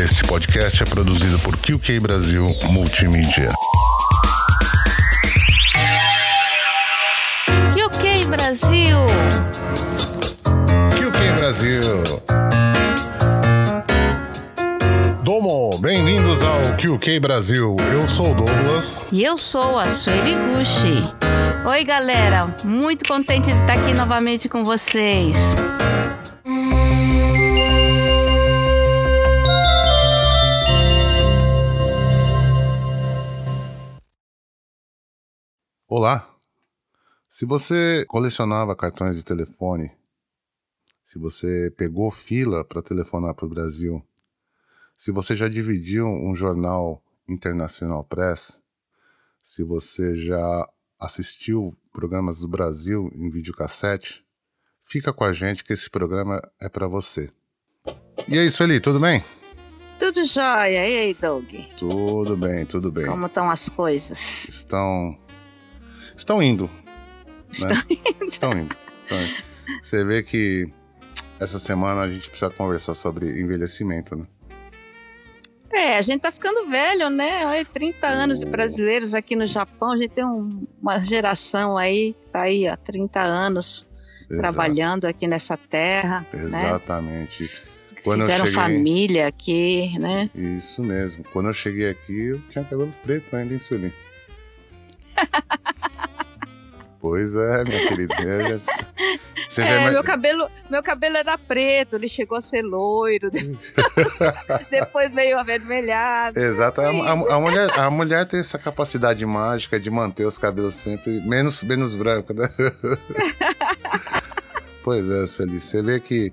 Este podcast é produzido por QK Brasil Multimídia. QK Brasil. QK Brasil. Domo, bem-vindos ao QK Brasil. Eu sou o Douglas. E eu sou a Sueli Gucci. Oi, galera. Muito contente de estar aqui novamente com vocês. Olá! Se você colecionava cartões de telefone, se você pegou fila para telefonar para o Brasil, se você já dividiu um jornal Internacional Press, se você já assistiu programas do Brasil em videocassete, fica com a gente que esse programa é para você. E aí, Sueli, tudo bem? Tudo jóia. E aí, Doug? Tudo bem, tudo bem. Como estão as coisas? Estão estão indo. Estão né? Estão indo. Estão indo. Você vê que essa semana a gente precisa conversar sobre envelhecimento, né? É, a gente tá ficando velho, né? Olha, 30 anos de brasileiros aqui no Japão, a gente tem um- uma geração aí, tá aí, ó, 30 anos Exato. trabalhando aqui nessa terra, né? Exatamente. Quando eu Fizeram cheguei- família aqui, né? Isso mesmo. Quando eu cheguei aqui, eu tinha cabelo preto ainda, hein, Sueli? Pois é, minha querida. Eu já- Você É, meu cabelo, meu cabelo era preto, ele chegou a ser loiro, depois veio avermelhado. Exato. A, a- a mulher, a mulher tem essa capacidade mágica de manter os cabelos sempre menos, menos brancos, né? pois é, Sueli. Você vê que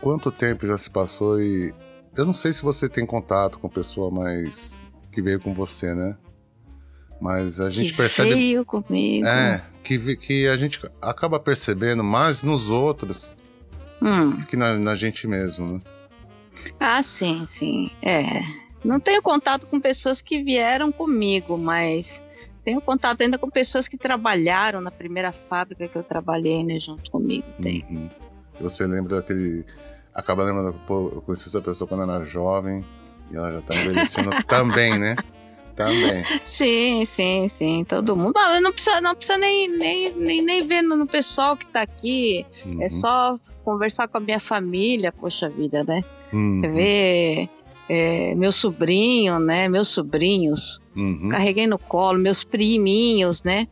quanto tempo já se passou e eu não sei se você tem contato com pessoa mais que veio com você, né? Mas a gente que percebe veio comigo. é que que a gente acaba percebendo mais nos outros Hum. que na, na gente mesmo, né? Ah, sim, sim. É. Não tenho contato com pessoas que vieram comigo, mas tenho contato ainda com pessoas que trabalharam na primeira fábrica que eu trabalhei, né, junto comigo. Tem. Uhum. Você lembra daquele. Acaba lembrando, pô, eu conheci essa pessoa quando era jovem e ela já tá envelhecendo também, né? Também. Sim, sim, sim. Todo mundo. Ah, não precisa, não precisa nem, nem, nem, nem ver no pessoal que tá aqui. Uhum. É só conversar com a minha família, poxa vida, né? Uhum. Ver é, meu sobrinho, né? Meus sobrinhos. Uhum. Carreguei no colo, meus priminhos, né?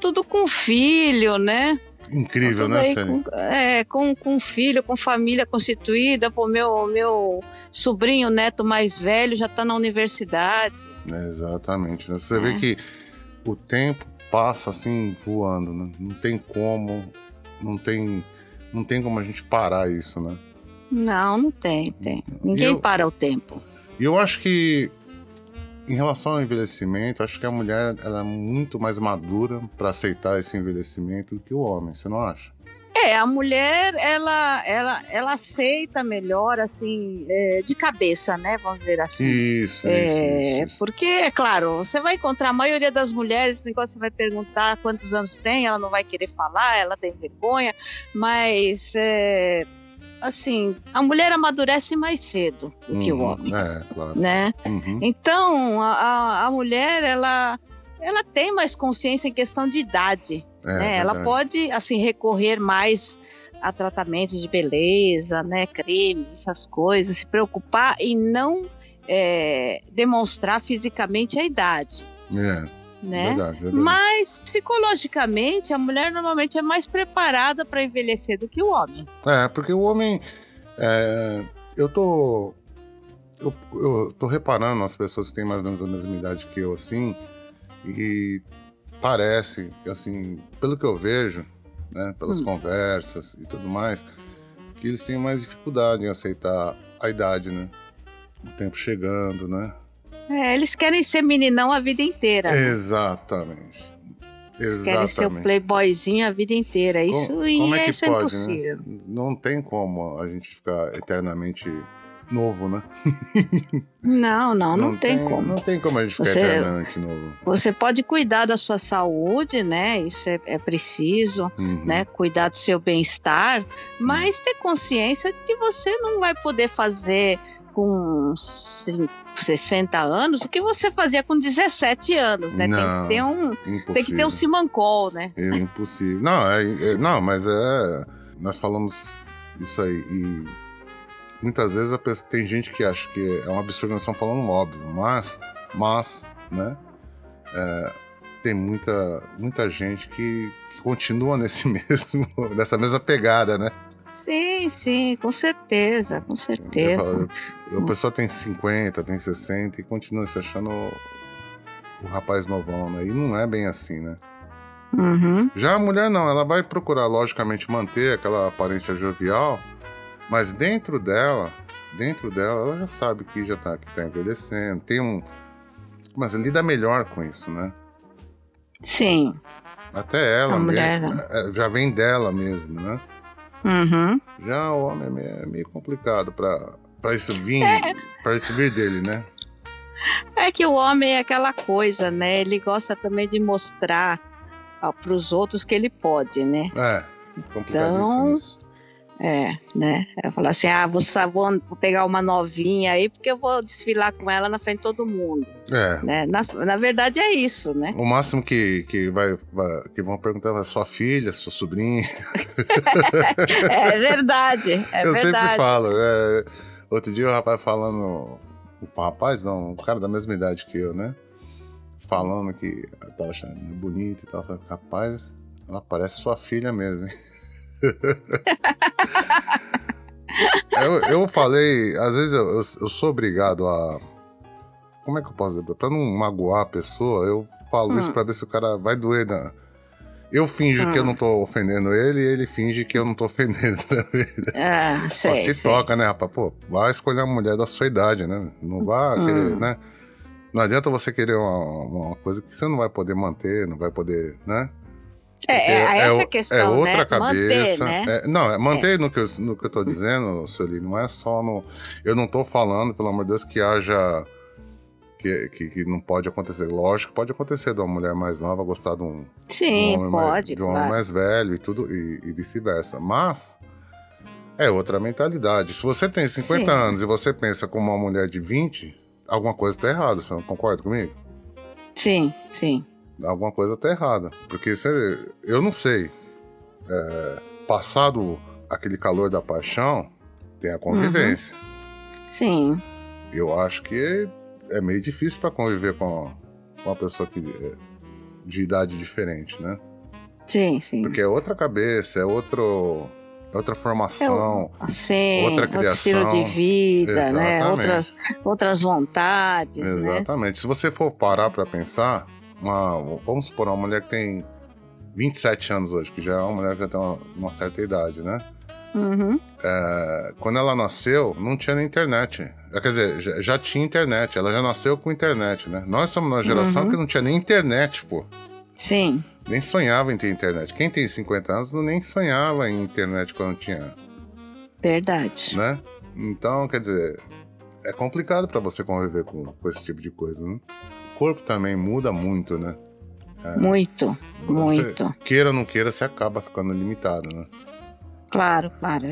Tudo com filho, né? Incrível, né, com, é, com, com filho, com família constituída. Pô, meu, meu sobrinho, neto mais velho, já tá na universidade. Exatamente. né? Você É. vê que o tempo passa assim voando, né? Não tem como. Não tem. Não tem como a gente parar isso, né? Não, não tem, tem. Ninguém eu- para o tempo. E eu acho que, em relação ao envelhecimento, acho que a mulher ela é muito mais madura para aceitar esse envelhecimento do que o homem, você não acha? É, a mulher, ela, ela, ela aceita melhor, assim, é, de cabeça, né? Vamos dizer assim. Isso, É, isso, isso, porque, é claro, você vai encontrar a maioria das mulheres, negócio você vai perguntar quantos anos tem, ela não vai querer falar, ela tem vergonha, mas é, assim, a mulher amadurece mais cedo do que o Uhum, homem, É, claro. né? Uhum. Então, a, a- a mulher, ela, ela tem mais consciência em questão de idade, É, né? Ela pode, assim, recorrer mais a tratamentos de beleza, né? Cremes, essas coisas, se preocupar em não é, demonstrar fisicamente a idade, É, né? verdade, verdade. Mas psicologicamente a mulher normalmente é mais preparada para envelhecer do que o homem. É, porque o homem. é, eu tô. Eu, eu tô reparando nas pessoas que têm mais ou menos a mesma idade que eu, assim, e parece, que, assim, pelo que eu vejo, né, pelas Hum. conversas e tudo mais, que eles têm mais dificuldade em aceitar a idade, né? O tempo chegando, né? É, eles querem ser meninão a vida inteira. né? Exatamente. Eles querem ser o playboyzinho a vida inteira. Isso, como, e como é que isso é pode, impossível. né? Não tem como a gente ficar eternamente novo, né? Não, não, não, tem, como. Não tem como a gente ficar Você- eternamente novo. Você pode cuidar da sua saúde, né? Isso é, é preciso, Uhum. né? Cuidar do seu bem-estar, mas ter consciência de que você não vai poder fazer com 60 anos o que você fazia com 17 anos, né? Não, tem que ter um, impossível. tem que ter um simancol, né? É impossível. Não, é, é- não, mas é. Nós falamos isso aí. E muitas vezes a pessoa, tem gente que acha que é um nós estamos falando óbvio, mas, mas, né? é, tem muita, muita gente que, que continua nesse mesmo, nessa mesma pegada, né? Sim, sim, com certeza, com Eu certeza. falo, eu- a pessoa tem 50, tem 60 e continua se achando o rapaz novão, né? E não é bem assim, né? Uhum. Já a mulher não, ela vai procurar, logicamente, manter aquela aparência jovial, mas dentro dela, dentro dela, ela já sabe que já tá, que tá envelhecendo, tem um. Mas lida melhor com isso, né? Sim. Até ela mesmo, é, já vem dela mesmo, né? Uhum. Já o homem é meio, é meio complicado pra, pra isso vir, pra isso vir dele, né? É que o homem é aquela coisa, né? Ele gosta também de mostrar para os outros que ele pode, né? É, complicadíssimo Então, isso. É, né? Eu falo assim, ah, vou, vou, pegar uma novinha aí porque eu vou desfilar com ela na frente de todo mundo, É. né? Na, na verdade é isso, né? O máximo que, que, vai, que vão perguntar é sua filha, sua sobrinha. É verdade, é eu verdade. sempre falo. é, outro dia o rapaz falando. O rapaz não, o cara da mesma idade que eu, né? Falando que eu tava achando bonita e tal. Falei, rapaz, ela parece sua filha mesmo, hein? eu, eu falei, às vezes eu, eu, eu sou obrigado a. Como é que eu posso dizer? Pra não magoar a pessoa, eu falo Hum. isso pra ver se o cara vai doer. Na... Eu finjo que eu Hum. não tô ofendendo ele e ele finge que eu não tô ofendendo também. Ah, Pô, sei, se sei. toca, né, rapaz? Pô, vai escolher uma mulher da sua idade, né? Não vá Hum. querer, né? Não adianta você querer uma, uma coisa que você não vai poder manter, não vai poder, né? É, é, Porque essa o- questão, é outra né? cabeça. Manter, né? é- não, é manter no, que eu, no que eu tô dizendo, Sueli, não é só no. Eu não tô falando, pelo amor de Deus, que haja. Que, que, que não pode acontecer. Lógico que pode acontecer de uma mulher mais nova gostar de um, de um Sim, homem mais- pode, de um homem claro. mais velho e tudo e, e vice-versa. Mas é outra mentalidade. Se você tem 50 Sim. anos e você pensa como uma mulher de 20, alguma coisa tá errada. Você não concorda comigo? Sim, sim. Alguma coisa tá errada. Porque você, eu não sei. É, passado aquele calor da paixão, tem a convivência. Sim. Eu acho que é meio difícil para conviver com, com uma pessoa que, é, de idade diferente, né? Sim, sim. Porque é outra cabeça, é outro, é outra formação. Sim, outra outro estilo de criação. vida, né? Exatamente. Outras, outras vontades, né? Exatamente. Se você for parar para pensar, uma, vamos supor uma mulher que tem 27 anos hoje, que já é uma mulher que já tem uma, uma certa idade, né? Uhum. É, quando ela nasceu, não tinha nem internet. É, Quer dizer, já, já tinha internet, ela já nasceu com internet, né? Nós somos uma geração Uhum. que não tinha nem internet, pô. Sim, Nem sonhava em ter internet. Quem tem 50 anos não nem sonhava em internet quando tinha, verdade. né? Então, quer dizer, é complicado pra você conviver com, com esse tipo de coisa, né? Corpo também muda muito, né? Muito, Você, muito. queira ou não queira, você acaba ficando limitado, né? Claro, claro.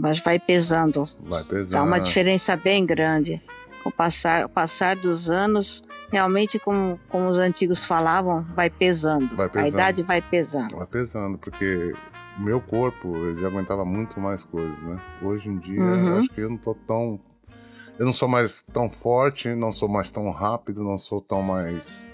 Mas vai pesando. Vai pesando. Dá uma diferença bem grande. O passar, o passar dos anos, realmente, como, como os antigos falavam, vai pesando. Vai A pesando. idade vai pesando. Vai pesando, porque o meu corpo já aguentava muito mais coisas, né? Hoje em dia, Uhum. eu acho que eu não tô tão. Eu não sou mais tão forte, não sou mais tão rápido, não sou tão mais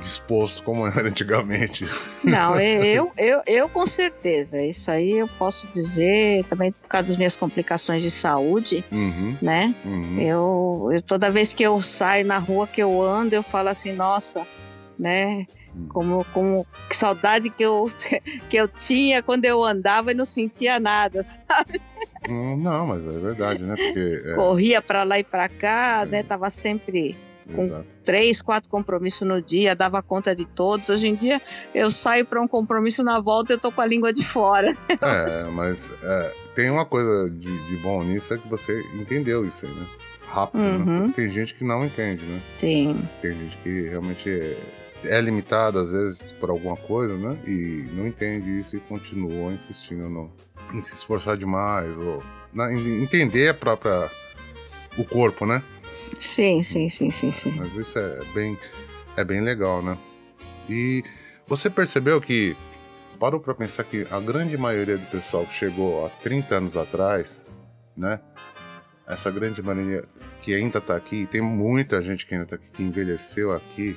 disposto como eu era antigamente. Não, eu, eu, eu com certeza. Isso aí eu posso dizer também por causa das minhas complicações de saúde, Uhum, né? uhum. Eu, eu- toda vez que eu saio na rua que eu ando, eu falo assim, nossa, né? Hum. Como, como que saudade que eu, que eu tinha quando eu andava e não sentia nada. sabe? Hum, Não, mas é verdade, né? Porque. É, Corria pra lá e pra cá, né? Tava sempre com- exato. três, quatro compromissos no dia, dava conta de todos. Hoje em dia eu saio para um compromisso na volta, eu tô com a língua de fora. É, mas é, tem uma coisa de, de bom nisso é que você entendeu isso aí, né? Rápido, né? Uhum. Porque tem gente que não entende, né? Sim, Tem gente que realmente é, é limitado, às vezes, por alguma coisa, né? E não entende isso e continua insistindo no, em se esforçar demais, ou na- em entender a própria, o corpo, né? Sim, sim, sim, sim, sim. Mas isso é bem, é bem legal, né? E você percebeu que parou para pensar que a grande maioria do pessoal que chegou há 30 anos atrás, né? Essa grande maioria que ainda tá aqui, tem muita gente que ainda tá aqui, que envelheceu aqui.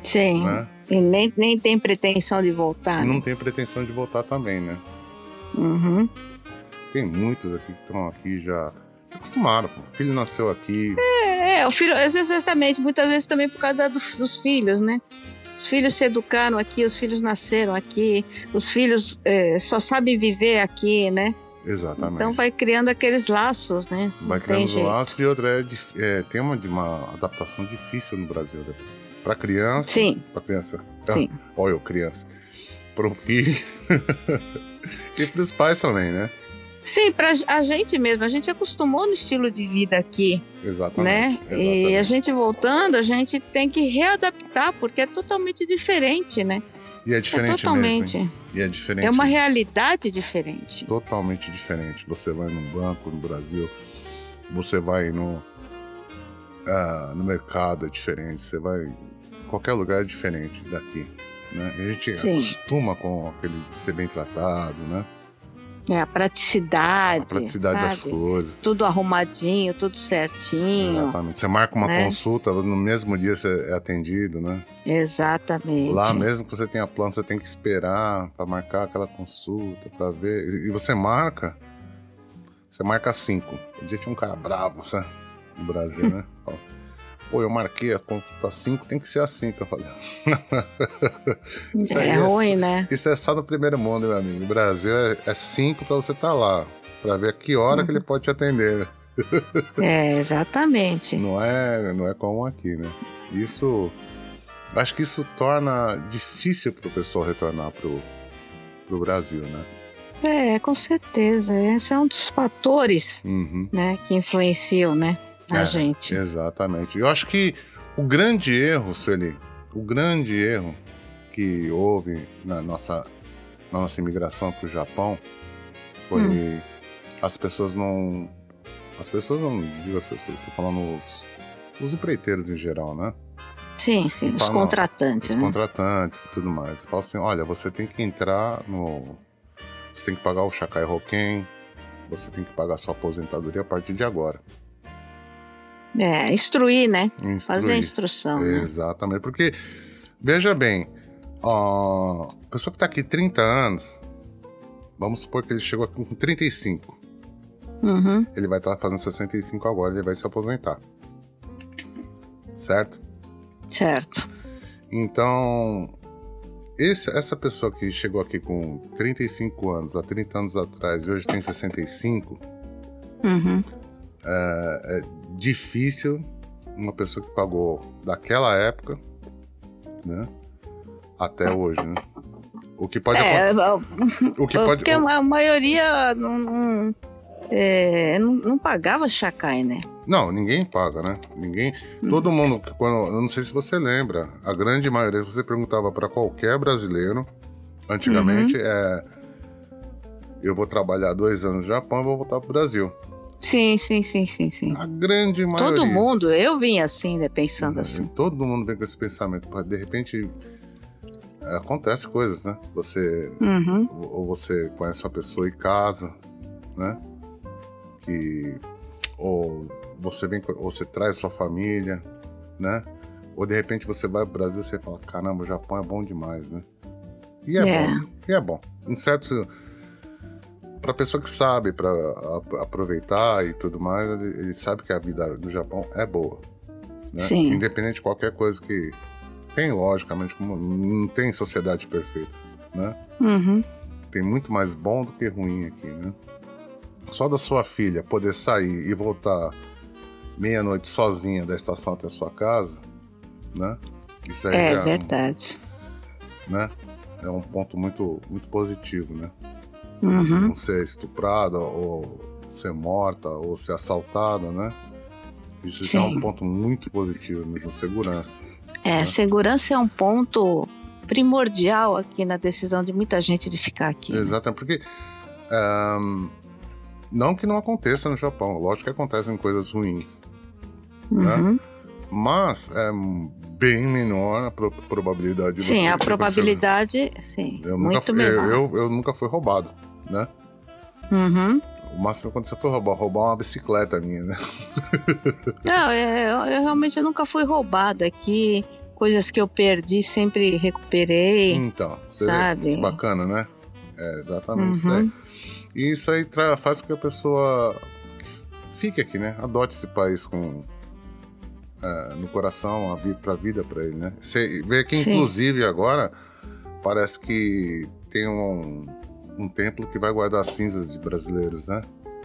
Sim. Né? E nem, nem tem pretensão de voltar. Não né? tem pretensão de voltar também, né? Uhum. Tem muitos aqui que estão aqui já acostumaram. O filho nasceu aqui. É, é, o filho, exatamente, muitas vezes também por causa dos, dos filhos, né? Os filhos se educaram aqui, os filhos nasceram aqui, os filhos é, só sabem viver aqui, né? Exatamente. Então vai criando aqueles laços, né? Vai criando os laços e outra é, é, tem uma, uma adaptação difícil no Brasil. Né? Para criança. Sim. Para criança. Ah, Sim. Olha, eu, criança. Para um filho. e para os pais também, né? Sim, para a gente mesmo, a gente acostumou no estilo de vida aqui. Exatamente. Né? Exatamente. E a gente voltando, a gente tem que readaptar, porque é totalmente diferente, né? E é diferente é totalmente. mesmo. E é diferente. É uma realidade diferente. Totalmente diferente. Você vai num banco no Brasil, você vai no, ah, no mercado é diferente, você vai. Qualquer lugar é diferente daqui. Né? A gente Sim. acostuma com aquele ser bem tratado, né? É, a praticidade. A praticidade sabe? das coisas. Tudo arrumadinho, tudo certinho. Exatamente. Você marca uma né? consulta, no mesmo dia você é atendido, né? Exatamente. Lá mesmo que você tenha plano, você tem que esperar para marcar aquela consulta, para ver. E você marca, você marca cinco. O dia tinha um cara bravo, sabe? No Brasil, né? Pô, eu marquei a conta 5, tem que ser assim que eu falei. é, é ruim, né? Isso é só no primeiro mundo, meu amigo. O Brasil é 5 é para você estar tá lá, para ver a que hora uhum. que ele pode te atender. é, exatamente. Não é, não é como aqui, né? Isso. Acho que isso torna difícil para o pessoal retornar pro, pro Brasil, né? É, com certeza. Esse é um dos fatores uhum. né, que influenciam, né? A é, gente. Exatamente. Eu acho que o grande erro, Sueli, o grande erro que houve na nossa, na nossa imigração para o Japão foi hum. as pessoas não. As pessoas não digo as pessoas, estou falando os, os empreiteiros em geral, né? Sim, sim, os contratantes. Os né? contratantes e tudo mais. Fala assim: olha, você tem que entrar no. Você tem que pagar o Shakai Hoken, você tem que pagar sua aposentadoria a partir de agora. É, instruir, né? Instruir. Fazer a instrução. Né? Exatamente. Porque, veja bem, a pessoa que está aqui 30 anos, vamos supor que ele chegou aqui com 35. Uhum. Ele vai estar tá fazendo 65 agora, ele vai se aposentar. Certo? Certo. Então, esse, essa pessoa que chegou aqui com 35 anos, há 30 anos atrás, e hoje tem 65, uhum. é, é difícil uma pessoa que pagou daquela época, né? Até hoje, né? O que pode é, O que pode Porque a maioria não, não, é, não, não, pagava Chacai, né? Não, ninguém paga, né? Ninguém. Hum. Todo mundo, quando, eu não sei se você lembra, a grande maioria, você perguntava para qualquer brasileiro, antigamente, uhum. é. Eu vou trabalhar dois anos no Japão e vou voltar pro Brasil. Sim, sim, sim, sim, sim. A grande maioria. Todo mundo, eu vim assim, né, pensando é, assim. Todo mundo vem com esse pensamento. De repente é, acontece coisas, né? Você uhum. ou você conhece uma pessoa e casa, né? Que ou você vem, ou você traz sua família, né? Ou de repente você vai pro Brasil e você fala, caramba, o Japão é bom demais, né? E é, é. bom. E é bom. Em certos para pessoa que sabe para aproveitar e tudo mais, ele, ele, sabe que a vida do Japão é boa. Né? Sim. Independente de qualquer coisa que tem, logicamente, como não tem sociedade perfeita, né? Uhum. Tem muito mais bom do que ruim aqui, né? Só da sua filha poder sair e voltar meia-noite sozinha da estação até a sua casa, né? Isso aí é, é verdade. Um, né? É um ponto muito, muito positivo, né? Uhum. Não ser estuprada, ou ser morta, ou ser assaltada, né? Isso Sim. já é um ponto muito positivo mesmo, segurança. É, né? segurança é um ponto primordial aqui na decisão de muita gente de ficar aqui. Exato, né? porque um, Não que não aconteça no Japão, lógico que acontecem coisas ruins, né? Uhum. Mas é bem menor a pro- probabilidade de Sim, você a ter probabilidade, sim, Eu nunca, muito fui- menor. eu, eu, eu nunca fui roubado, né? Uhum. O máximo que aconteceu foi roubar, roubar uma bicicleta minha, né? Não, é, eu, eu realmente nunca fui roubada aqui. Coisas que eu perdi, sempre recuperei, Então, você sabe? vê que bacana, né? É exatamente isso aí. Uhum. E isso aí faz com que a pessoa fique aqui, né? Adote esse país com é, no coração, a vi- pra vida pra ele, né? Você vê que, Sim. inclusive, agora parece que tem um, um templo que vai guardar as cinzas de brasileiros, né?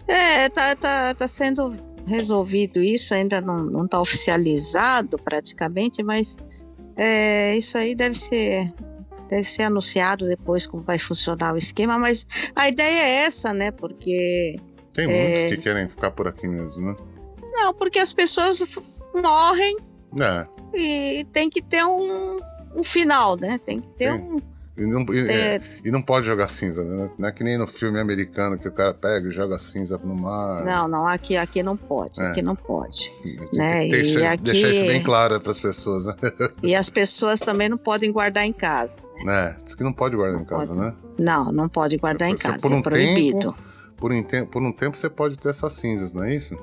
É, tá, tá, tá sendo resolvido isso, ainda não, não tá oficializado praticamente, mas é, isso aí deve ser deve ser anunciado depois como vai funcionar o esquema, mas a ideia é essa, né? Porque Tem É. muitos que querem ficar por aqui mesmo, né? não, porque as pessoas morrem É. e tem que ter um, um final, né? Tem que ter Tem. um E não, e, é, é, e não pode jogar cinza, né? Não é que nem no filme americano que o cara pega e joga cinza no mar. não, não, aqui aqui não pode, É. aqui não pode. Né? que deixar, E aqui- deixar isso bem claro para as pessoas, né? E as pessoas também não podem guardar em casa. É, diz que não pode guardar Não em casa, pode. né? Não, não pode guardar em casa, por um é proibido. Por um, tempo, por um tempo você pode ter essas cinzas, não é isso?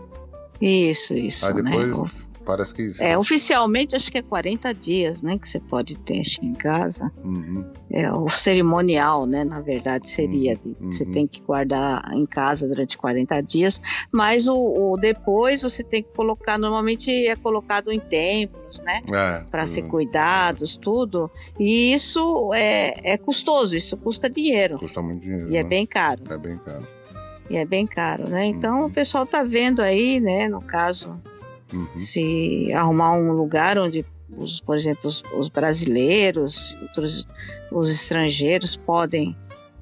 Isso, isso, Aí depois né? Parece que. É, oficialmente acho que é 40 dias, né, que você pode ter em casa. Uhum, É o cerimonial, né, na verdade seria, de- Uhum, você uhum. tem que guardar em casa durante 40 dias, mas o, o depois você tem que colocar, normalmente é colocado em templos, né, é, para ser uhum, cuidados, tudo. E isso é, é custoso, isso custa dinheiro Custa muito dinheiro. e é né? bem caro. É bem caro. E é bem caro, né? Então Uhum. o pessoal tá vendo aí, né? No caso, Uhum. se arrumar um lugar onde, os, por exemplo, os, os brasileiros, outros, os estrangeiros podem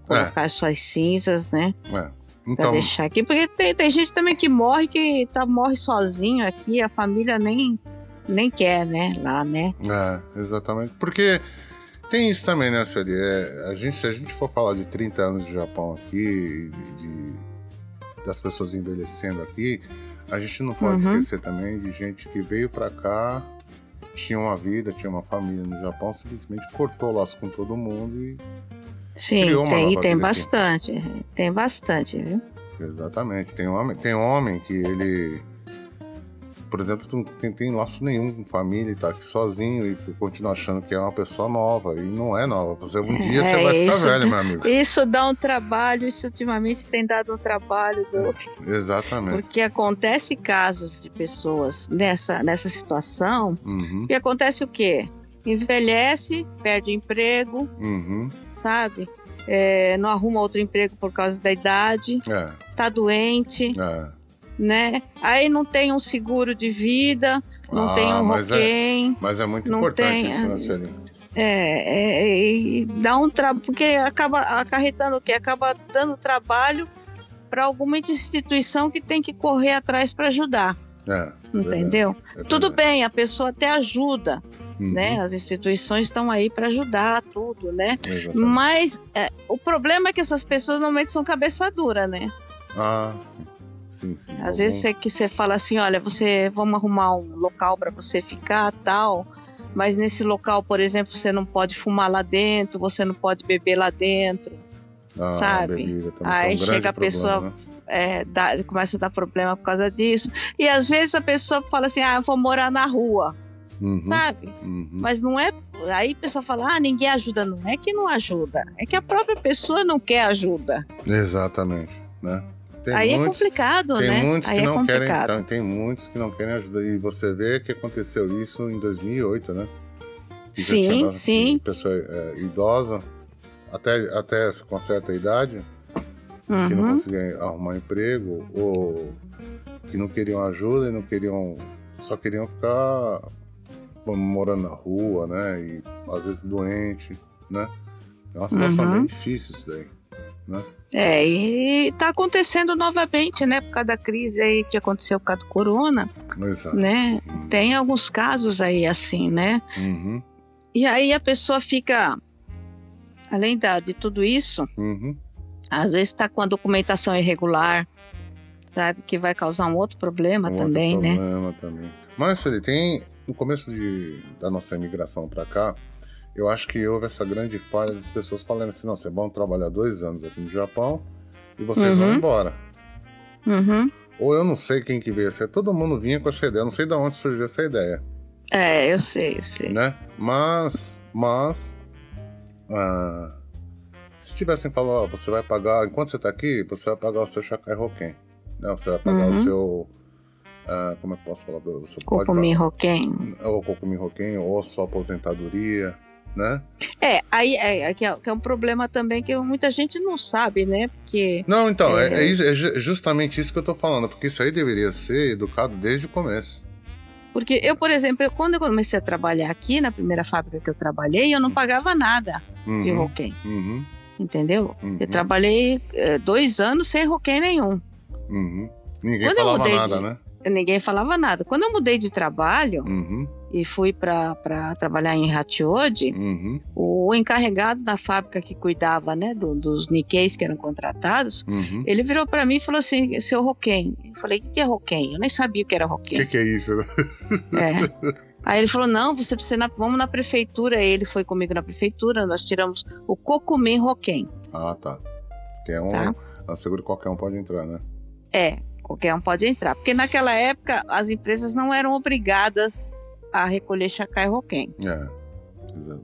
colocar suas cinzas, né? É. Pra Então, deixar aqui. Porque tem, tem gente também que morre que tá, morre sozinho aqui, a família nem, nem quer, né? Lá, né? é, exatamente. Porque tem isso também, né, Sueli? É, a gente, se a gente for falar de 30 anos de Japão aqui, de, de- das pessoas envelhecendo aqui, a gente não pode Uhum. esquecer também de gente que veio pra cá, tinha uma vida, tinha uma família no Japão, simplesmente cortou laço com todo mundo e. Sim, Criou uma tem, tem vida aqui. bastante. Tem bastante, viu? Exatamente. Tem homem, tem homem que ele. Por exemplo, tu não tem, tem laço nenhum com família e tá aqui sozinho e continua achando que é uma pessoa nova. E não é nova. Você, um dia você É, vai ficar isso- velho, meu amigo. Isso dá um trabalho, isso ultimamente tem dado um trabalho do, Exatamente. Porque acontece casos de pessoas nessa, nessa situação Uhum, e acontece o quê? Envelhece, perde emprego, uhum. sabe? É, não arruma outro emprego por causa da idade, É, tá doente, é. Né? Aí não tem um seguro de vida, não Ah, tem um mas é- roquém. Mas é muito importante tem, isso, é. né, Sueli? É, é, e dá um trabalho, porque acaba acarretando o quê? Acaba dando trabalho para alguma instituição que tem que correr atrás para ajudar, É. entendeu? é Tudo verdade. bem, a pessoa até ajuda, Uhum, né? As instituições estão aí para ajudar tudo, né? Exatamente. Mas é, o problema é que essas pessoas normalmente são cabeça dura, né? Ah, sim. Sim, sim. Às vezes é que você fala assim, olha, você vamos arrumar um local para você ficar, tal. Mas nesse local, por exemplo, você não pode fumar lá dentro, você não pode beber lá dentro. Ah, sabe? também Aí é um chega a problema, pessoa- né? É, dá- começa a dar problema por causa disso. E às vezes a pessoa fala assim, ah, eu vou morar na rua, Uhum, sabe? uhum. Mas não é. Aí a pessoa fala, ah, ninguém ajuda. Não é que não ajuda, é que a própria pessoa não quer ajuda. Exatamente, né? Tem aí é muitos, complicado, tem né? muitos aí que é não querem, complicado. tem, tem muitos que não querem ajuda e você vê que aconteceu isso em 2008, né? Que Sim, dado- sim. Pessoa é, idosa, até, até com certa idade, que não Uhum. conseguia arrumar emprego ou que não queriam ajuda e não queriam, só queriam ficar morando na rua, né? E às vezes doente, né? É uma situação Uhum. bem difícil isso daí, né? É, e tá acontecendo novamente, né? Por causa da crise aí que aconteceu por causa do corona, Exato. né? Uhum. Tem alguns casos aí assim, né? Uhum. E aí a pessoa fica, além da, de tudo isso, Uhum. às vezes está com a documentação irregular, sabe que vai causar um outro problema Um também, outro né? problema também. Mas, Felipe, tem. No começo de, da nossa imigração para cá, eu acho que houve essa grande falha das pessoas falando assim: não, vocês vão trabalhar dois anos aqui no Japão e vocês vão Uhum. embora. Uhum. Ou eu não sei quem que veio essa. Todo mundo vinha com essa ideia. Eu não sei de onde surgiu essa ideia, É, eu sei, eu sei. né? Mas, mas, ah, se tivessem falado, ó, você vai pagar, enquanto você tá aqui, você vai pagar o seu Shakai Hoken, né? Você vai pagar Uhum. o seu, ah, como é que eu posso falar? pra Você Kokumi Hoken. ou Kokumi Hoken, ou sua aposentadoria, né? É, aí é, é que é, que é um problema também que muita gente não sabe, né? Porque. Não, então, é, É. é é ju- justamente isso que eu tô falando, porque isso aí deveria ser educado desde o começo. Porque eu, por exemplo, eu- quando eu comecei a trabalhar aqui, na primeira fábrica que eu trabalhei, eu não pagava nada de Uhum, Hoken, uhum, entendeu? uhum, Eu trabalhei eh, dois anos sem Hoken nenhum. uhum. Ninguém Quando falava nada, de- né? Ninguém falava nada. Quando eu mudei de trabalho Uhum, e fui para trabalhar em Hachioji, uhum, o encarregado da fábrica que cuidava né, do- dos Nikkeis que eram contratados, uhum. ele virou para mim e falou assim: seu Hoken. Eu falei: o que é Hoken? Eu nem sabia o que era O Hoken. que, que é isso? É. Aí ele falou: não, você precisa, na- vamos na prefeitura. Ele foi comigo na prefeitura, nós tiramos o Kokumin Hoken. Ah, tá. Que é um. Tá. É seguro que qualquer um pode entrar, né? É, qualquer um pode entrar. Porque naquela época as empresas não eram obrigadas a recolher Shakai Hoken. É.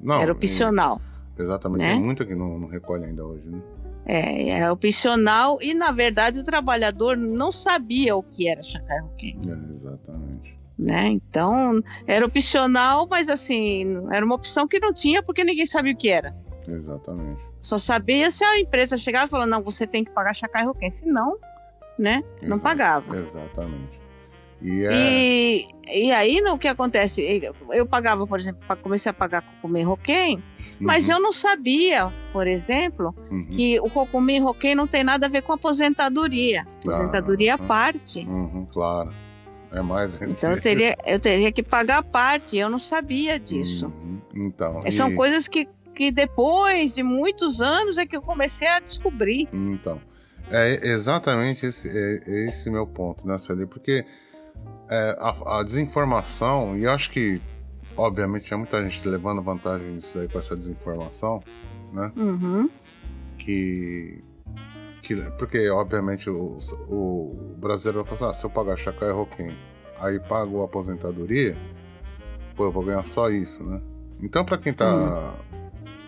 Não, era opcional. é- Exatamente. né? Tem muita que não, não recolhe ainda hoje, né? É, era opcional e, na verdade, o trabalhador não sabia o que era Shakai Hoken. É, exatamente. Né? Então, era opcional, mas assim, era uma opção que não tinha porque ninguém sabia o que era. Exatamente. Só sabia se a empresa chegava e falava, não, você tem que pagar Shakai Hoken. Se não, né, não Exa- pagava. Exatamente. E é. E, e aí, no, o que acontece? Eu, pagava, por exemplo, comecei a pagar Kokumin Hoken, mas Uhum, eu não sabia, por exemplo, uhum, que o Kokumin Hoken não tem nada a ver com aposentadoria. Aposentadoria à Ah, parte. uhum, claro. É mais. Então eu teria, eu teria que pagar a parte, eu não sabia disso. Uhum, Então. São e- coisas que, que depois de muitos anos é que eu comecei a descobrir. Então, é exatamente esse, é, é esse meu ponto, né, Sueli? Porque é, a, a desinformação, e eu acho que, obviamente, tinha muita gente levando vantagem nisso aí com essa desinformação, né? Uhum. Que. que porque, obviamente, o, o brasileiro vai falar assim: ah, se eu pagar Chacai Roquim, aí pago a aposentadoria, pô, eu vou ganhar só isso, né? Então, para quem tá.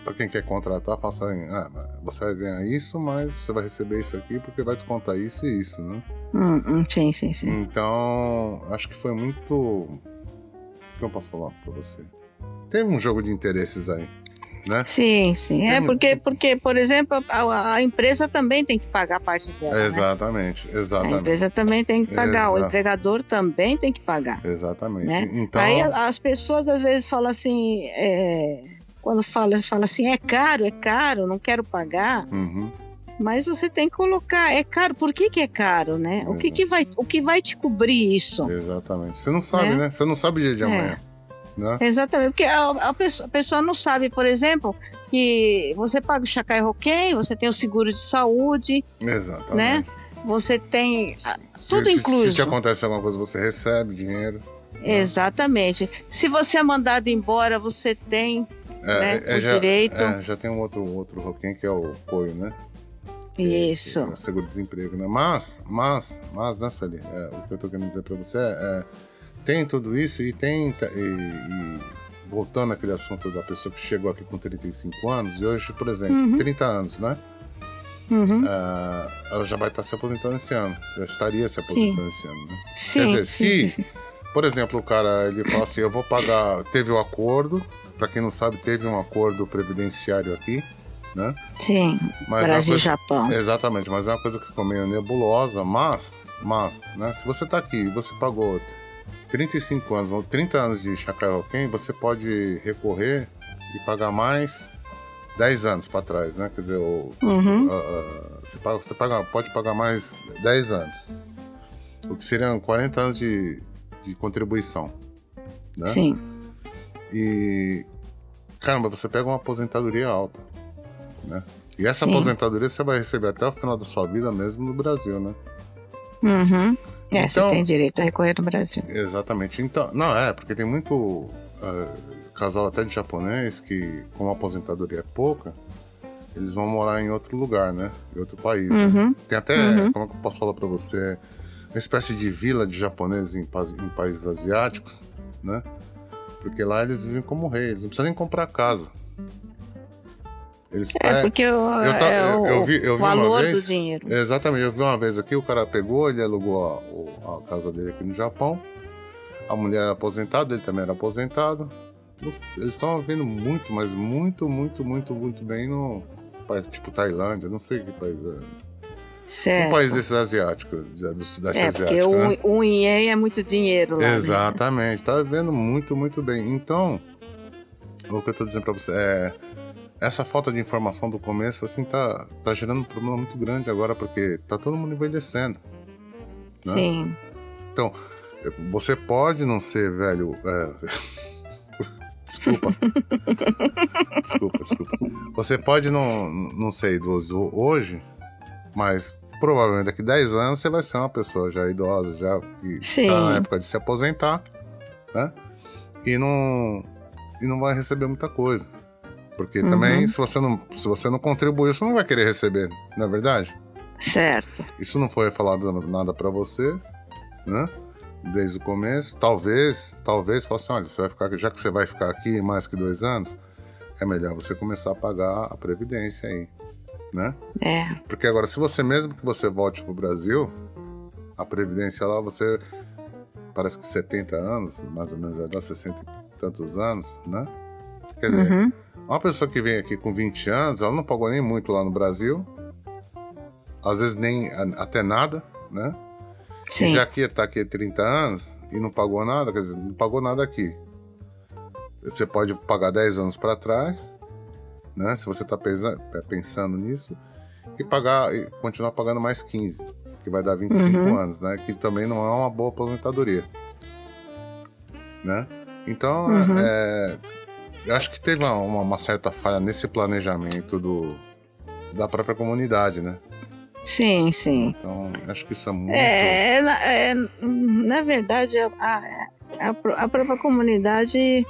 Pra quem quer contratar, faça assim, ah, você vai ganhar isso, mas você vai receber isso aqui porque vai descontar isso e isso, né? Hum, hum, sim, sim, sim. Então, acho que foi muito. O que eu posso falar pra você? Teve um jogo de interesses aí, né? Sim, sim. É Tem- porque, porque por exemplo, a, a empresa também tem que pagar a parte dela. né? Exatamente, A exatamente. empresa também tem que pagar, o Exato. empregador também tem que pagar. Exatamente. né? Então, Aí as pessoas às vezes falam assim, é, quando fala, fala assim, é caro, é caro, não quero pagar, uhum, mas você tem que colocar, é caro, por que, que é caro, né? O que, que vai, o que vai te cobrir isso? exatamente. Você não sabe, Né? né? Você não sabe o dia de É. amanhã. Né? Exatamente, porque a, a pessoa, a pessoa não sabe, por exemplo, que você paga o Chacai Roquem, você tem o seguro de saúde, Exatamente. né? Você tem. Se- tudo se, incluso. Se te acontece alguma coisa, você recebe dinheiro. Exatamente. Se você é mandado embora, você tem Né? O já, direito. é, já tem um outro, outro roquinho que é o apoio, né? isso. É o seguro-desemprego, né? Mas, mas, mas, né, Sueli? É, o que eu tô querendo dizer pra você é, é, tem tudo isso e tem, e, e voltando àquele assunto da pessoa que chegou aqui com 35 anos e hoje, por exemplo, Uhum. 30 anos, né? Uhum. Ah, ela já vai estar se aposentando esse ano, já estaria se aposentando esse ano, né? Sim, dizer, sim, se- sim, sim. Por exemplo, o cara, ele fala assim, eu vou pagar, teve o acordo, pra quem não sabe, teve um acordo previdenciário aqui, né? Sim, Mas é Brasil e coisa- Japão. Exatamente, mas é uma coisa que ficou meio nebulosa, mas, mas, né, se você tá aqui e você pagou 35 anos ou 30 anos de Shakai Hoken, você pode recorrer e pagar mais 10 anos para trás, né? Quer dizer, o, Uhum. ah, ah, você, paga, você paga, pode pagar mais 10 anos. O que seriam 40 anos de, de contribuição, né? Sim, E caramba, você pega uma aposentadoria alta, né? E essa Sim. aposentadoria você vai receber até o final da sua vida mesmo no Brasil, né? Uhum. É, então, você tem direito a recorrer no Brasil. Exatamente. Então, não, é, porque tem muito uh, casal até de japonês que, como a aposentadoria é pouca, eles vão morar em outro lugar, né? Em outro país. Né? Uhum. Né? Tem até, uhum. como é que eu posso falar pra você? Uma espécie de vila de japoneses em, em países asiáticos, né? Porque lá eles vivem como reis, eles não precisam nem comprar casa. Eles, é, é, porque o, eu, é o, eu vi, eu vi valor vez, do dinheiro. Exatamente, eu vi uma vez aqui, o cara pegou, ele alugou a, a casa dele aqui no Japão. A mulher era aposentada, ele também era aposentado. Eles estão vivendo muito, mas muito, muito, muito, muito bem no. Tipo Tailândia, não sei que país é. Certo. Um país desses asiáticos, do Sudeste é, Asiático. Porque né? o, o Ien é muito dinheiro lá. Né? Exatamente, né? tá vivendo muito, muito bem. Então, o que eu tô dizendo pra você é essa falta de informação do começo, assim, tá, tá gerando um problema muito grande agora, porque tá todo mundo envelhecendo. Né? Sim. Então, você pode não ser velho. É... desculpa. desculpa, desculpa. Você pode não, não ser idoso hoje, mas provavelmente daqui 10 anos você vai ser uma pessoa já idosa, já que Sim. tá na época de se aposentar, né? E não, e não vai receber muita coisa. Porque uhum. também, se você, não, se você não contribuir, você não vai querer receber, não é verdade? Certo. Isso não foi falado nada para você, né? Desde o começo. Talvez, talvez, assim, olha, você vai ficar, já que você vai ficar aqui mais que dois anos, é melhor você começar a pagar a previdência aí, né? É. Porque agora, se você mesmo que você volte pro Brasil, a previdência lá, você parece que 70 anos, mais ou menos, vai dar 60 e tantos anos, né? Quer dizer, uhum. Uma pessoa que vem aqui com 20 anos, ela não pagou nem muito lá no Brasil. Às vezes nem até nada, né? Sim. E já que está aqui há 30 anos e não pagou nada, quer dizer, não pagou nada aqui. Você pode pagar 10 anos para trás, né? Se você está é, pensando nisso, e pagar e continuar pagando mais 15, que vai dar 25 uhum. anos, né? Que também não é uma boa aposentadoria. Né? Então, uhum. é, eu acho que teve uma, uma, certa falha nesse planejamento do, da própria comunidade, né? Sim, sim. Então, acho que isso é muito. É, na, é, na verdade, a, a, a, própria comunidade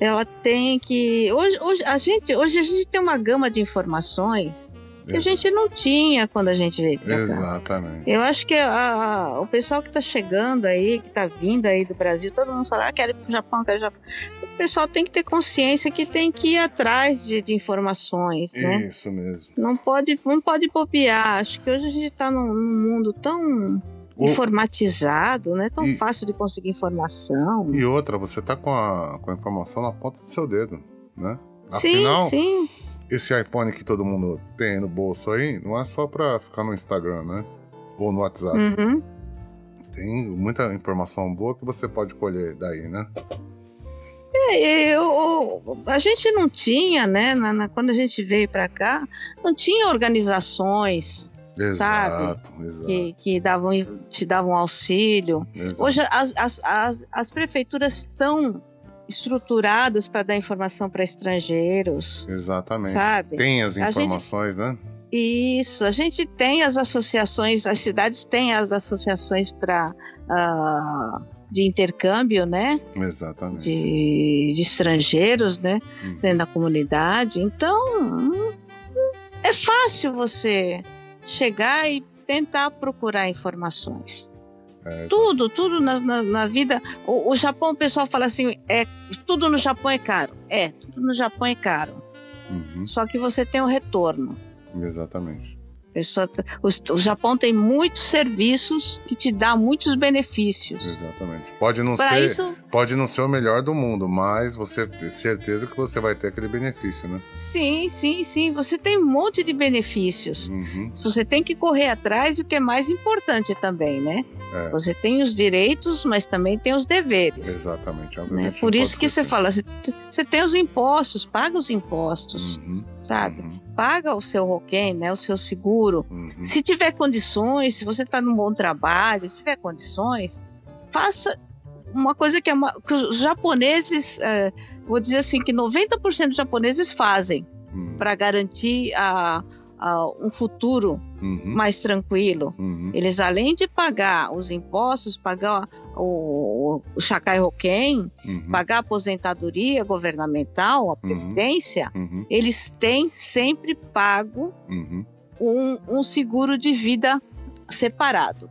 ela tem que. Hoje, hoje, a gente, hoje a gente tem uma gama de informações que a gente não tinha quando a gente veio pra Exatamente. Eu acho que a, a, o pessoal que está chegando aí, que está vindo aí do Brasil, todo mundo fala, ah, quero ir pro Japão, quero ir pro Japão. O pessoal tem que ter consciência que tem que ir atrás de, de informações, né? Isso mesmo. Não pode, não pode bobear. Acho que hoje a gente está num, num mundo tão informatizado, não é tão e, fácil de conseguir informação. E outra, você tá com a, com a informação na ponta do seu dedo, né? Afinal, sim, sim esse iPhone que todo mundo tem no bolso aí não é só pra ficar no Instagram, né? Ou no WhatsApp. Uhum. Tem muita informação boa que você pode colher daí, né? É, eu, a gente não tinha, né? Na, na, quando a gente veio para cá, não tinha organizações, exato, sabe? Exato. Que, que davam, te davam auxílio. Exato. Hoje as, as, as, as prefeituras estão estruturados para dar informação para estrangeiros. Exatamente. Sabe? Tem as informações, gente... né? Isso, a gente tem as associações, as cidades têm as associações para uh, ah, de intercâmbio, né? Exatamente. De, de estrangeiros, né? Uhum. Dentro da comunidade. Então, é fácil você chegar e tentar procurar informações. É, tudo, tudo na, na, na vida. O, o, Japão, o pessoal fala assim: é, tudo no Japão é caro. É, tudo no Japão é caro. Uhum. Só que você tem um retorno. Exatamente. Pessoa, o, o, Japão tem muitos serviços que te dá muitos benefícios. Exatamente. Pode não, ser, isso, pode não ser o melhor do mundo, mas você tem certeza que você vai ter aquele benefício, né? Sim, sim, sim. Você tem um monte de benefícios. Uhum. Você tem que correr atrás e o que é mais importante também, né? É. Você tem os direitos, mas também tem os deveres. Exatamente. Né? Por isso que você fala, você tem os impostos, paga os impostos, uhum. sabe? Uhum paga o seu roquém, né, o seu seguro. Uhum. Se tiver condições, se você está num bom trabalho, se tiver condições, faça uma coisa que, é uma, que os japoneses, é, vou dizer assim, que 90% dos japoneses fazem uhum. para garantir a, uh, um futuro Uhum. mais tranquilo. Uhum. Eles, além de pagar os impostos, pagar o, o Chacai Roquem, Uhum. pagar a aposentadoria governamental, a previdência, Uhum. eles têm sempre pago Uhum. um, um seguro de vida separado,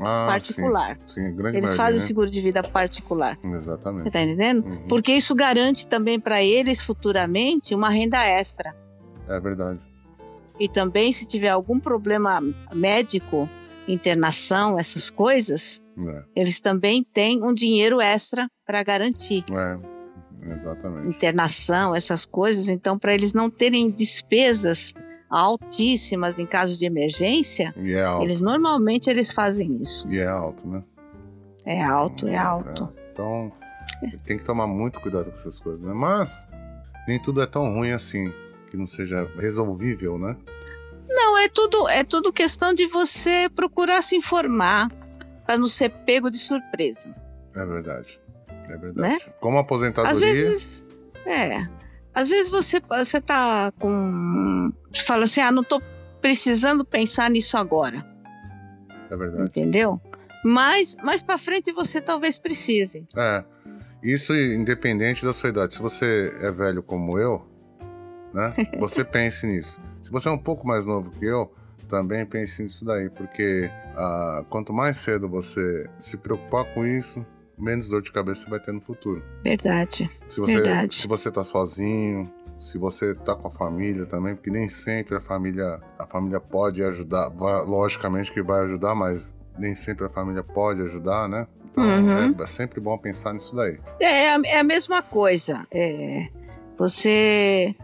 Ah, particular. Sim, sim grande Eles maioria, fazem o né? seguro de vida particular. Você Exatamente. tá entendendo? Uhum. Porque isso garante também para eles futuramente uma renda extra. É verdade. E também, se tiver algum problema médico, internação, essas coisas, É, eles também têm um dinheiro extra para garantir. é, exatamente. Internação, essas coisas. Então, para eles não terem despesas altíssimas em caso de emergência, é alto. eles normalmente eles fazem isso. E é alto, né? É alto, é alto. É. Então, tem que tomar muito cuidado com essas coisas, né? Mas, nem tudo é tão ruim assim, que não seja resolvível, né? Não, é tudo, é tudo questão de você procurar se informar para não ser pego de surpresa. É verdade. É verdade. Como aposentadoria. Às vezes, é. Às vezes você, você tá com. Fala assim, ah, não tô precisando pensar nisso agora. É verdade. Entendeu? Mas mais para frente você talvez precise. É. Isso independente da sua idade. Se você é velho como eu, né? Você pense nisso. Se você é um pouco mais novo que eu, também pense nisso daí, porque ah, quanto mais cedo você se preocupar com isso, menos dor de cabeça você vai ter no futuro. Verdade. Se você, Verdade. se você tá sozinho, se você tá com a família também, porque nem sempre a família, a família pode ajudar, vai- logicamente que vai ajudar, mas nem sempre a família pode ajudar, né? Então Uhum. é, é sempre bom pensar nisso daí. É, a- é a mesma coisa. É, você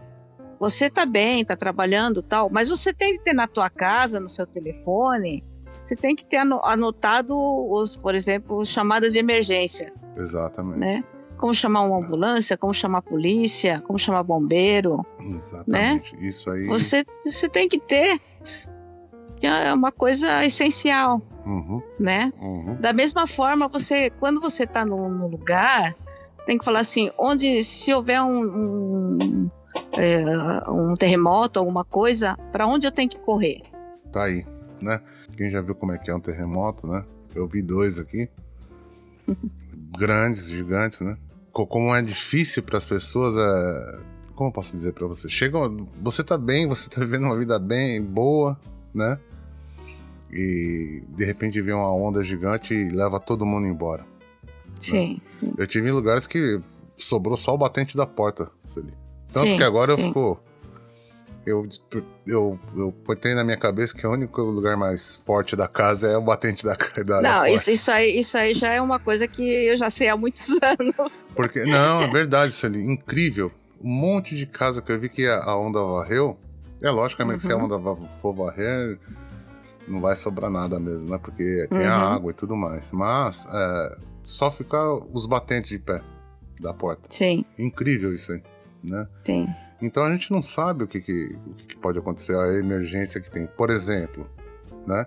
você tá bem, tá trabalhando tal, mas você tem que ter na tua casa, no seu telefone, você tem que ter ano- anotado os, por exemplo, chamadas de emergência, Exatamente. né? Como chamar uma ambulância, como chamar a polícia, como chamar bombeiro. Exatamente. Isso aí. Né? Você, você tem que ter. que É uma coisa essencial, Uhum, né? uhum. Da mesma forma, você, quando você está no, no lugar, tem que falar assim, onde se houver um, um, é, um terremoto, alguma coisa, para onde eu tenho que correr? Tá aí, né? Quem já viu como é que é um terremoto, né? Eu vi dois aqui. Grandes, gigantes, né? Co- Como é difícil para as pessoas, é... como eu posso dizer para você? Chega, você tá bem, você tá vivendo uma vida bem boa, né? E de repente vem uma onda gigante e leva todo mundo embora. Sim, sim. Eu tive em lugares que sobrou só o batente da porta, Sueli. Tanto Sim, que agora eu sim. fico. Eu, eu, eu botei na minha cabeça que o único lugar mais forte da casa é o batente da, da, Não, isso, isso, aí, isso aí já é uma coisa que eu já sei há muitos anos. Porque, não, é verdade, Sueli. Incrível. Um monte de casa que eu vi que a, a onda varreu. É logicamente, se a Uhum. onda for varrer, não vai sobrar nada mesmo, né? Porque tem a Uhum. água e tudo mais. Mas é, só ficar os batentes de pé da porta. Sim, Incrível isso aí, né? sim. Então a gente não sabe o que, que, o que pode acontecer, a emergência que tem. Por exemplo, né?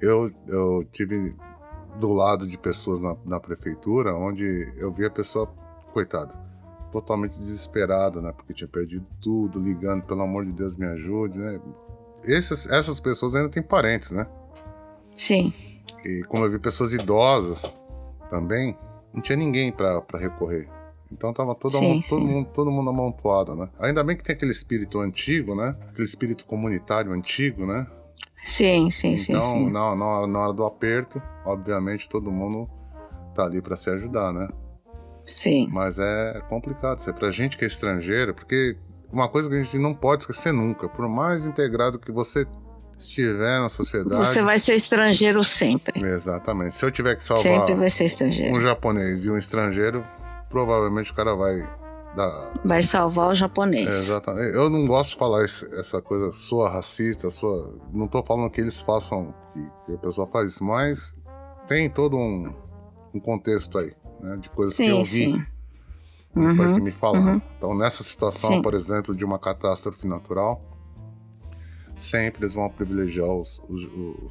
Eu, eu tive do lado de pessoas na, na prefeitura onde eu vi a pessoa, coitada, totalmente desesperada, né? Porque tinha perdido tudo, ligando, pelo amor de Deus, me ajude, né? Essas, essas pessoas ainda têm parentes, né? Sim, E como eu vi pessoas idosas também, não tinha ninguém pra recorrer. Então tava todo, Sim, amon- todo, mundo, todo mundo amontoado, né? Ainda bem que tem aquele espírito antigo, né? Aquele espírito comunitário antigo, né? sim, sim, sim, então, sim. Na, na, hora, na hora do aperto, obviamente todo mundo tá ali pra se ajudar, né? Sim, Mas é complicado, isso é pra gente que é estrangeira, porque uma coisa que a gente não pode esquecer nunca, por mais integrado que você estiver na sociedade. você vai ser estrangeiro sempre. Exatamente. Se eu tiver que salvar Sempre vai ser estrangeiro. um japonês e um estrangeiro, provavelmente o cara vai dar. Vai salvar o japonês. Exatamente. Eu não gosto de falar esse- essa coisa sua racista, sua. Não tô falando que eles façam, que, que a pessoa faz isso, mas tem todo um, um contexto aí, né? De coisas que Sim, eu vi sim. para Uhum, que me falaram. uhum. Então, nessa situação, Sim. por exemplo, de uma catástrofe natural, sempre eles vão privilegiar os, os, o-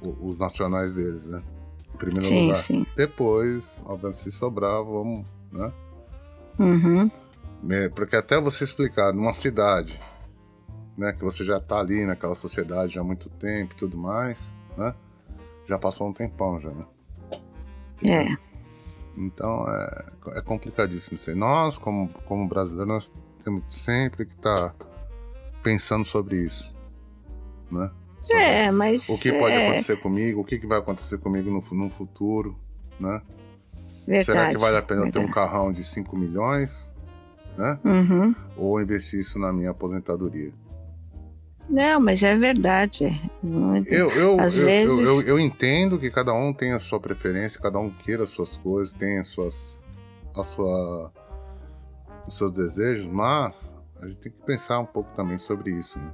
o- os nacionais deles, né? Em primeiro Sim, lugar. sim. Depois, obviamente, se sobrar, vamos, né? Uhum. Me- Porque até você explicar numa cidade, né? Que você já tá ali naquela sociedade há muito tempo e tudo mais, né? Já passou um tempão já, né? É. Então é, é complicadíssimo isso aí. Nós, como, como brasileiros, nós temos sempre que estar tá pensando sobre isso, né? Sobre É, mas. o que pode é, acontecer comigo, o que, que vai acontecer comigo no, no futuro, né? Verdade, Será que vale a pena eu ter um verdade. carrão de 5 milhões, né? Uhum. Ou investir isso na minha aposentadoria? Não, mas é verdade. Eu, eu, Às eu, vezes- eu, eu, eu entendo que cada um tem a sua preferência, cada um queira as suas coisas, tem as suas, a sua, os seus desejos, mas a gente tem que pensar um pouco também sobre isso, né?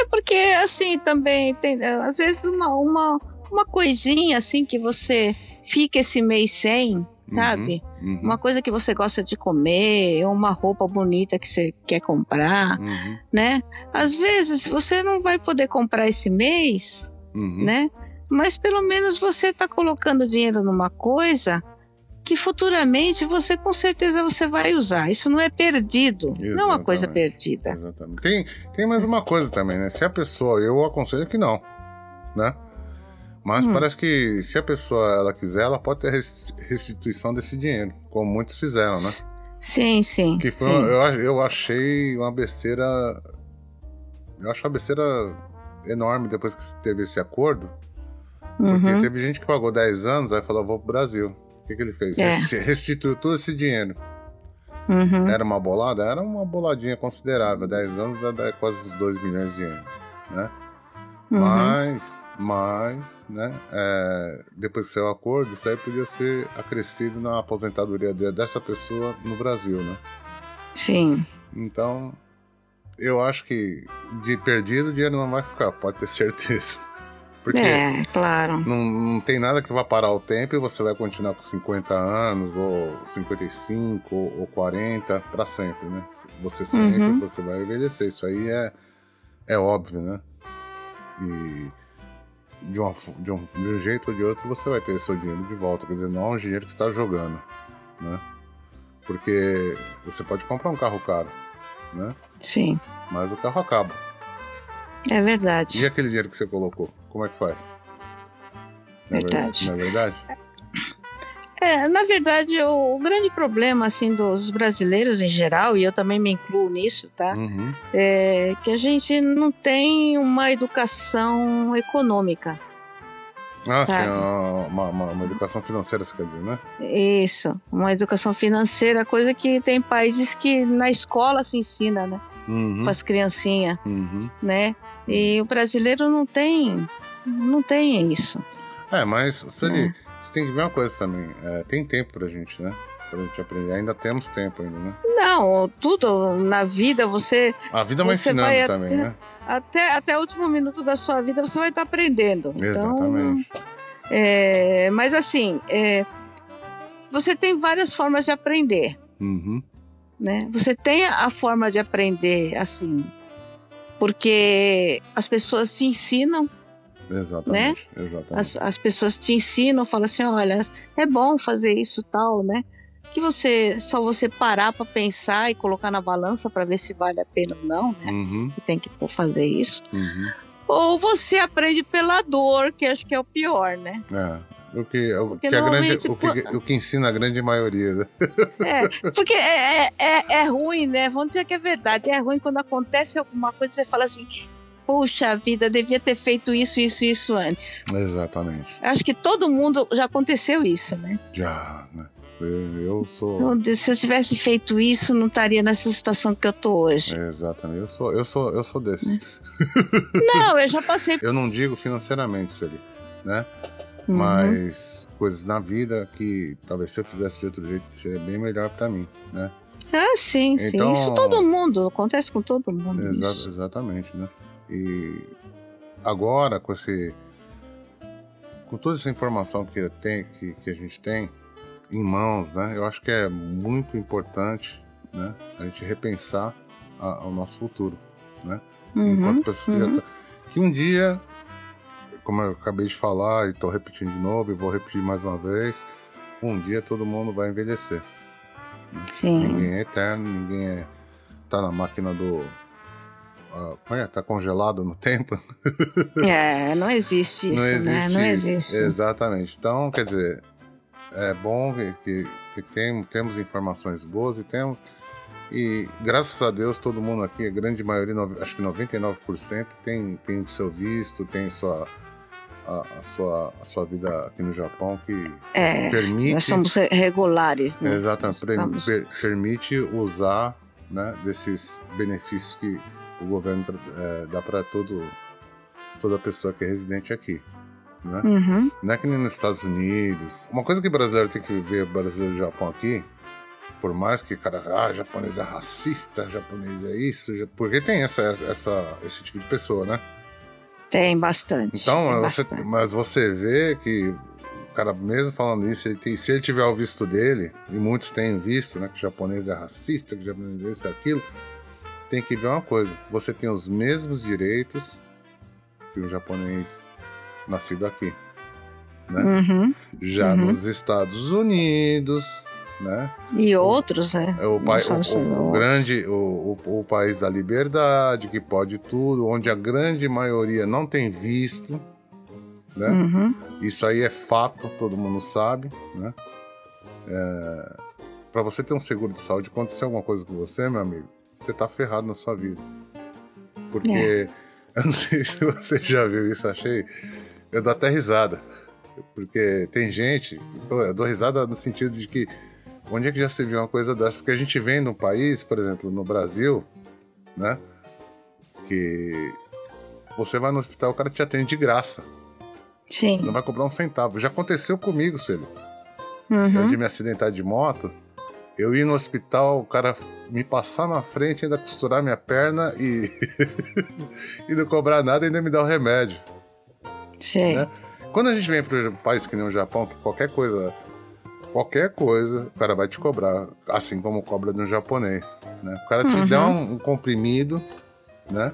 É porque assim também tem às vezes uma, uma, uma coisinha assim que você fica esse mês sem, sabe? Uhum, Uma coisa que você gosta de comer, ou uma roupa bonita que você quer comprar, uhum, né? Às vezes você não vai poder comprar esse mês, uhum. né? Mas pelo menos você está colocando dinheiro numa coisa que futuramente você com certeza você vai usar. Isso não é perdido, não é uma coisa Exatamente. perdida. Exatamente. Tem, tem mais uma coisa também, né? Se a pessoa, eu aconselho que não, né? Mas Hum. parece que se a pessoa ela quiser, ela pode ter resti- restituição desse dinheiro, como muitos fizeram, né? Sim, sim. Que foi, sim. uma- eu, eu achei uma besteira. Eu acho uma besteira enorme depois que teve esse acordo. Porque Uhum. teve gente que pagou 10 anos, aí falou, vou pro Brasil. O que, que ele fez? É. Resti- Restituiu todo esse dinheiro. Uhum. Era uma bolada? Era uma boladinha considerável. 10 anos dá- dá quase uns 2 milhões de ienes, né? Uhum. Mas, mas, né? é, depois que saiu o acordo, isso aí podia ser acrescido na aposentadoria de- dessa pessoa no Brasil, né? Sim. Então, eu acho que de perdido o dinheiro não vai ficar, pode ter certeza. Porque É, claro. não, não tem nada que vá parar o tempo e você vai continuar com 50 anos, ou 55, ou, ou 40, para sempre, né? Você sempre, Uhum. você vai envelhecer. Isso aí é, é óbvio, né? E de, uma, de, um, de um jeito ou de outro você vai ter seu dinheiro de volta. Quer dizer, não é um dinheiro que está jogando, né? Porque você pode comprar um carro caro, né? Sim. Mas o carro acaba. É verdade. E aquele dinheiro que você colocou, como é que faz? Ver- Verdade. É verdade? É, na verdade, o, o grande problema assim dos brasileiros em geral, e eu também me incluo nisso, tá? Uhum. É que a gente não tem uma educação econômica. Ah, sim, Sabe? uma, uma, uma educação financeira, você quer dizer, né? Isso, uma educação financeira, coisa que tem países que na escola se ensina, né? Uhum. Com as criancinhas, Uhum. né? E o brasileiro não tem, não tem isso. É, mas, Sueli, É. você tem que ver uma coisa também. é, tem tempo pra gente, né? Pra gente aprender. Ainda temos tempo ainda, né? Não, tudo na vida você A vida vai Você ensinando vai também, até- né? até até o último minuto da sua vida você vai estar aprendendo. Então, Exatamente. é, mas assim, é, você tem várias formas de aprender, Uhum. né? Você tem a forma de aprender assim, porque as pessoas te ensinam, Exatamente. Exatamente. as, as pessoas te ensinam, falam assim, olha, é bom fazer isso tal, né? Que você só você parar para pensar e colocar na balança para ver se vale a pena ou não, né? Uhum. Que tem que fazer isso. Uhum. Ou você aprende pela dor, que acho que é o pior, né? É. O que, o, que a grande, o, que, o que ensina a grande maioria. né? É, porque é, é, é, é ruim, né? Vamos dizer que é verdade. É ruim quando acontece alguma coisa você fala assim: puxa vida, devia ter feito isso, isso, isso antes. Exatamente. Acho que todo mundo já aconteceu isso, né? Já, né? Eu, sou. Se eu tivesse feito isso, não estaria nessa situação que eu tô hoje. Exatamente. Eu sou, eu sou, eu sou desses. Não, eu já passei. Eu não digo financeiramente, Sueli, né? Uhum. Mas coisas na vida que talvez se eu fizesse de outro jeito seria bem melhor pra mim, né? Ah, sim, sim. Então- Isso todo mundo, acontece com todo mundo. Exa- isso. exatamente, né? E agora com esse com toda essa informação que, tem, que, que a gente tem em mãos, né? Eu acho que é muito importante, né? A gente repensar a- o nosso futuro, né? Uhum, Enquanto pessoas que já uhum. tá- que um dia, como eu acabei de falar e estou repetindo de novo e vou repetir mais uma vez, um dia todo mundo vai envelhecer. Sim. Ninguém é eterno, ninguém é tá na máquina do a, é, tá congelado no tempo. É, não existe isso, não existe né? Não isso. existe. Exatamente. Então, quer dizer, é bom que, que, tem, temos informações boas e temos. E graças a Deus, todo mundo aqui, a grande maioria, acho que 99%, tem, tem seu visto, tem sua, a, a, sua, a sua vida aqui no Japão que é, permite. Nós somos regulares, né? Exatamente, Estamos... per, permite usar né, desses benefícios que o governo é, dá para todo, toda pessoa que é residente aqui. Né? Uhum. Não é que nem nos Estados Unidos. Uma coisa que o brasileiro tem que ver, brasileiro e Japão aqui, por mais que cara, ah, japonês é racista, japonês é isso, porque tem essa, essa, esse tipo de pessoa, né? Tem bastante. Então, tem você, bastante. mas você vê que o cara, mesmo falando isso, ele tem, se ele tiver o visto dele, e muitos têm visto, né, que o japonês é racista, que o japonês é isso e aquilo, tem que ver uma coisa: você tem os mesmos direitos que o japonês nascido aqui. Né? Uhum. Já uhum. nos Estados Unidos, né? E outros, né? É o, pai, o, o, o grande, o, o, país da liberdade, que pode tudo, onde a grande maioria não tem visto, né? Uhum. Isso aí é fato, todo mundo sabe, né? É, para você ter um seguro de saúde, acontecer alguma coisa com você, meu amigo, você tá ferrado na sua vida. Porque, é. eu não sei se você já viu isso, achei, eu dou até risada. Porque tem gente, eu dou risada no sentido de que Onde é que já se viu uma coisa dessa? Porque a gente vem num país, por exemplo, no Brasil, né? Que você vai no hospital, o cara te atende de graça. Sim. Não vai cobrar um centavo. Já aconteceu comigo, filho. Uhum. Eu de me acidentar de moto, eu ir no hospital, o cara me passar na frente, ainda costurar minha perna e, e não cobrar nada, ainda me dar o remédio. Sim. Né? Quando a gente vem para um país que nem o Japão, que qualquer coisa qualquer coisa, o cara vai te cobrar, assim como cobra de um japonês. Né? O cara te uhum. dá um, um, comprimido, né?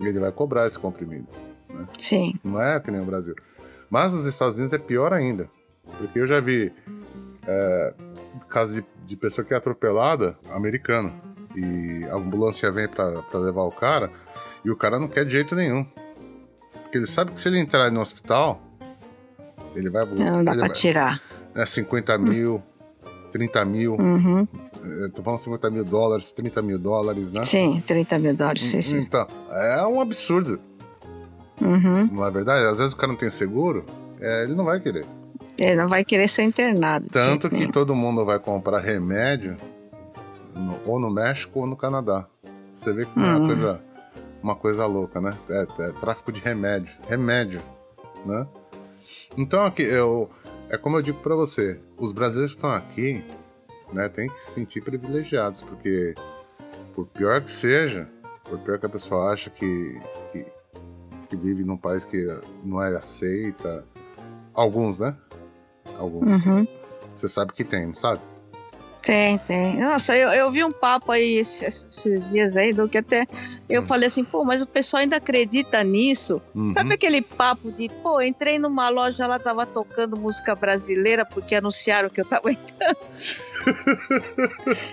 E ele vai cobrar esse comprimido. Né? Sim. Não é que nem o Brasil. Mas nos Estados Unidos é pior ainda. Porque eu já vi é, caso de, de pessoa que é atropelada, americano. E a ambulância vem para levar o cara e o cara não quer de jeito nenhum. Porque ele sabe que se ele entrar no hospital, ele vai. Não dá pra vai, tirar né, 50 mil, 30 mil. Uhum. Tô falando 50 mil dólares, 30 mil dólares, né? Sim, 30 mil dólares, sim, sim. Então, é um absurdo. Uhum. Não é verdade? Às vezes o cara não tem seguro, é, ele não vai querer. Ele não vai querer ser internado. Tanto que todo mundo vai comprar remédio no, ou no México ou no Canadá. Você vê que uhum. é uma uhum. coisa, uma coisa louca, né? É, é, tráfico de remédio. Remédio, né? Então aqui, eu é como eu digo para você, os brasileiros que estão aqui, né, tem que se sentir privilegiados, porque por pior que seja, por pior que a pessoa acha que, que, que vive num país que não é aceita, alguns, né? Alguns. Uhum. Você sabe que tem, sabe? Tem, tem. Nossa, eu, eu vi um papo aí esses, esses dias aí, do que até eu hum. falei assim, pô, mas o pessoal ainda acredita nisso? Uhum. Sabe aquele papo de, pô, entrei numa loja, ela tava tocando música brasileira porque anunciaram que eu tava entrando.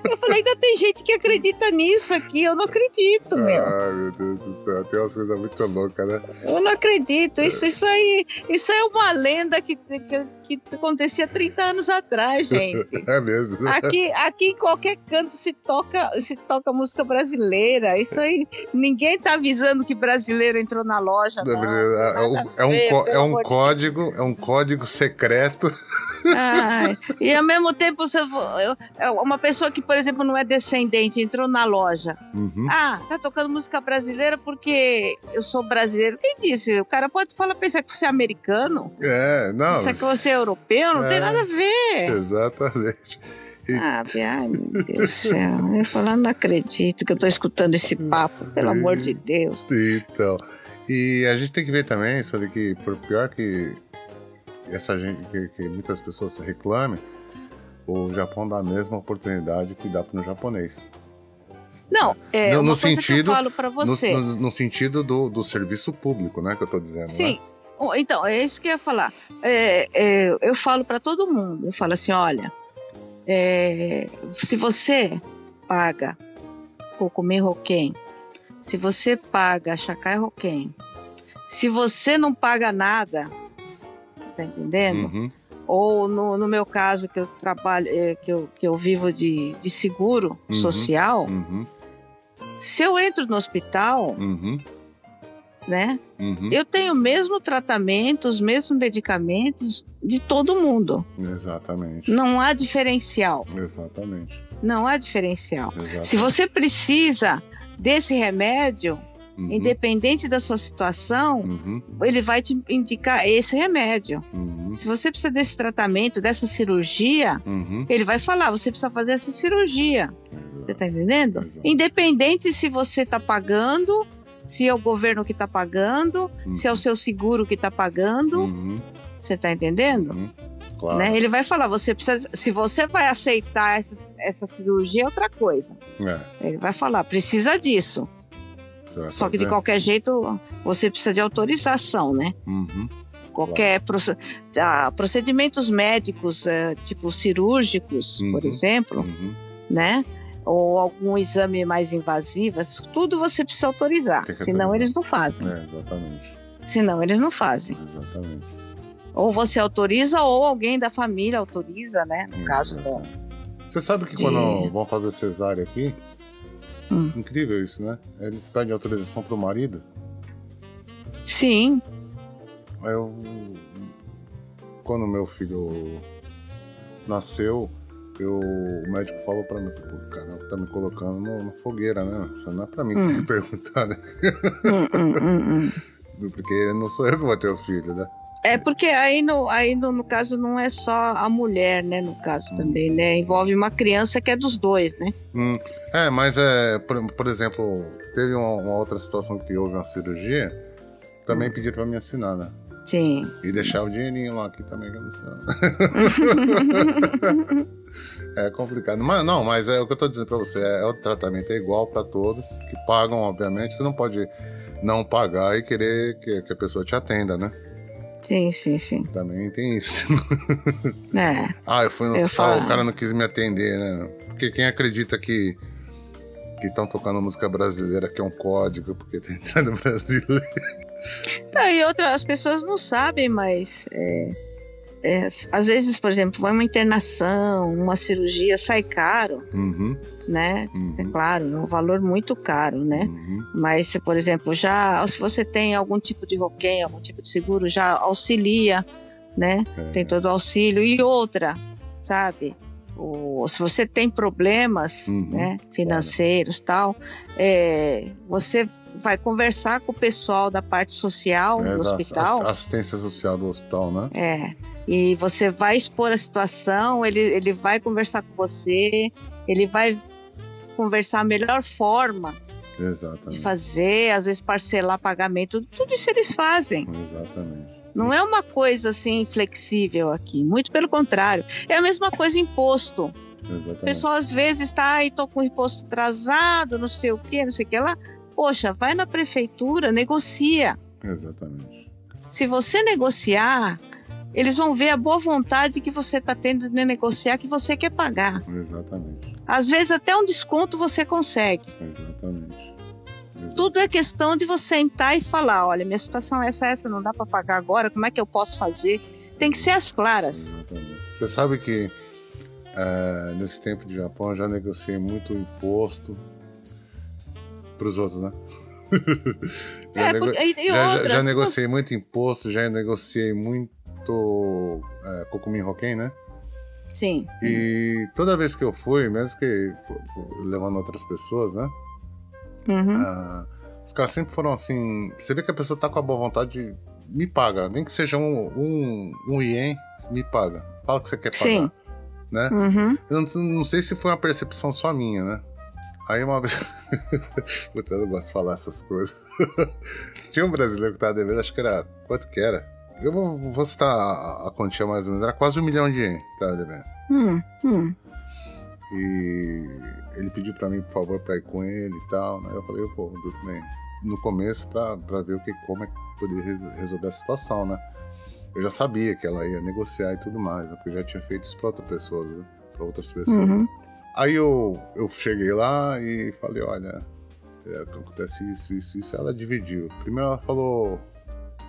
Eu falei, ainda tem gente que acredita nisso aqui, eu não acredito, meu. Ai, meu Deus do céu, tem umas coisas muito loucas, né? Eu não acredito, isso, isso aí, isso é uma lenda que, que que acontecia 30 anos atrás, gente. É mesmo. Aqui, aqui em qualquer canto se toca, se toca música brasileira. Isso aí, ninguém tá avisando que brasileiro entrou na loja. Não, não, é, um, é, um, é um código, é um código secreto. Ai, e ao mesmo tempo, você, é uma pessoa que, por exemplo, não é descendente, entrou na loja. Uhum. Ah, tá tocando música brasileira porque eu sou brasileiro. Quem disse? O cara pode falar, pensar que você é americano. É, não. Pensar que você é europeu, não é, tem nada a ver. Exatamente. Ah, ai meu Deus do céu. Eu falando, não acredito que eu tô escutando esse papo, pelo amor de Deus. Então. E a gente tem que ver também, sobre que, por pior que essa gente que, que muitas pessoas reclamem, o Japão dá a mesma oportunidade que dá para o japonês. Não, é no, no sentido, eu falo para você. No, no, no, sentido do, do serviço público, né, que eu estou dizendo. Sim. Né? Então, é isso que eu ia falar. É, é, eu falo para todo mundo. Eu falo assim, olha, é, se você paga Kokume Hoken se você paga Chacai Roquem, se você não paga nada, tá entendendo? Uhum. Ou no, no meu caso, que eu trabalho, é, que, eu, que eu vivo de, de seguro Uhum. social, Uhum. se eu entro no hospital, Uhum. né? Uhum. Eu tenho o mesmo tratamento, os mesmos medicamentos de todo mundo. Exatamente. Não há diferencial. Exatamente. Não há diferencial. Exatamente. Se você precisa desse remédio, Uhum. independente da sua situação, Uhum. ele vai te indicar esse remédio. Uhum. Se você precisa desse tratamento, dessa cirurgia, Uhum. ele vai falar: você precisa fazer essa cirurgia. Você Exato. tá entendendo? Exato. Independente se você tá pagando, se é o governo que tá pagando, se é o seu seguro que tá pagando, Uhum. você tá entendendo? Uhum. Claro. Né? Ele vai falar, você precisa, se você vai aceitar essa, essa cirurgia é outra coisa. É, Ele vai falar, precisa disso. Só que de qualquer jeito você precisa de autorização, né? Uhum. Qualquer proce- ah, procedimentos médicos, eh, tipo cirúrgicos, por Uhum. exemplo, Uhum. né? Ou algum exame mais invasivo, tudo você precisa autorizar. Tem Senão autorizar. eles não fazem. É, exatamente. Senão eles não fazem. Exatamente. Ou você autoriza ou alguém da família autoriza, né? No caso do. Você sabe que de- quando vão fazer cesárea aqui, Hum. incrível isso, né? Eles pedem autorização pro marido. Sim, eu. Quando meu filho nasceu, eu, o médico falou pra mim, pô, cara, tá me colocando no- na fogueira, né? Isso não é pra mim que você tem que perguntar, né? Hum, hum, hum, hum. Porque não sou eu que vou ter o filho, né? É porque aí, no, aí no, no caso não é só a mulher, né? No caso também, né? Envolve uma criança que é dos dois, né? Hum, é, mas é, por, por exemplo, teve uma, uma outra situação que houve uma cirurgia, também Hum. pediram pra me assinar, né? Sim. E deixar o dinheirinho lá aqui também, que eu não sei. É complicado. Mas, não, mas é o que eu tô dizendo pra você. É, o tratamento é igual pra todos, que pagam, obviamente. Você não pode não pagar e querer que, que a pessoa te atenda, né? Sim, sim, sim. Também tem isso. É. ah, eu fui no Eu hospital, falo. o cara não quis me atender, né? Porque quem acredita que que estão tocando música brasileira, que é um código, porque tá entrando brasileiro. Não, e outra, as pessoas não sabem, mas é, é, às vezes, por exemplo, vai uma internação, uma cirurgia, sai caro, Uhum, né? É uhum, claro, é um valor muito caro, né? uhum, Mas, se, por exemplo, já se você tem algum tipo de roquém, algum tipo de seguro, já auxilia, né? é, Tem todo o auxílio. E outra, sabe? O, se você tem problemas Uhum, né, financeiros tal, é, você vai conversar com o pessoal da parte social é, do hospital. ass- assistência social do hospital, né? É. E você vai expor a situação, ele, ele vai conversar com você, ele vai conversar a melhor forma de Exatamente. fazer, às vezes parcelar pagamento, tudo isso eles fazem. Exatamente. Não é uma coisa assim flexível aqui, muito pelo contrário. É a mesma coisa imposto. O Exatamente. pessoal às vezes está aí, tô com o imposto atrasado, não sei o que, não sei o que lá. Poxa, vai na prefeitura, negocia. Exatamente. Se você negociar, eles vão ver a boa vontade que você está tendo de negociar que você quer pagar. Exatamente. Às vezes até um desconto você consegue. Exatamente. Exatamente. Tudo é questão de você sentar e falar, olha, minha situação é essa, essa, não dá para pagar agora, como é que eu posso fazer? Tem que ser as claras. Exatamente. Você sabe que é, nesse tempo de Japão eu já negociei muito imposto para os outros, né? já, É, porque, e, já- já- outra, já negociei você- muito imposto, já negociei muito é, Kokumin Hoken, né? Sim. E toda vez que eu fui, mesmo que levando outras pessoas, né? Uhum. Ah, os caras sempre foram assim. Você vê que a pessoa tá com a boa vontade, me paga. Nem que seja um, um, um ien, me paga. Fala que você quer pagar. Sim. Né? Uhum. Eu não, não sei se foi uma percepção só minha, né? Aí uma vez. Puta, eu não gosto de falar essas coisas. Tinha um brasileiro que tava devendo, acho que era. Quanto que era? Eu vou, vou citar a, a quantia mais ou menos. Era quase um milhão de ien que tava devendo. Hum, hum. E ele pediu pra mim, por favor, pra ir com ele e tal. Aí eu falei, pô, tudo bem. No começo, pra, pra ver o que, como é que poderia re- resolver a situação, né? Eu já sabia que ela ia negociar e tudo mais, né? porque eu já tinha feito isso pra outras pessoas, né? Pra outras pessoas. Uhum. Aí eu, eu cheguei lá e falei, olha, é, acontece isso, isso, isso. Ela dividiu. Primeiro ela falou,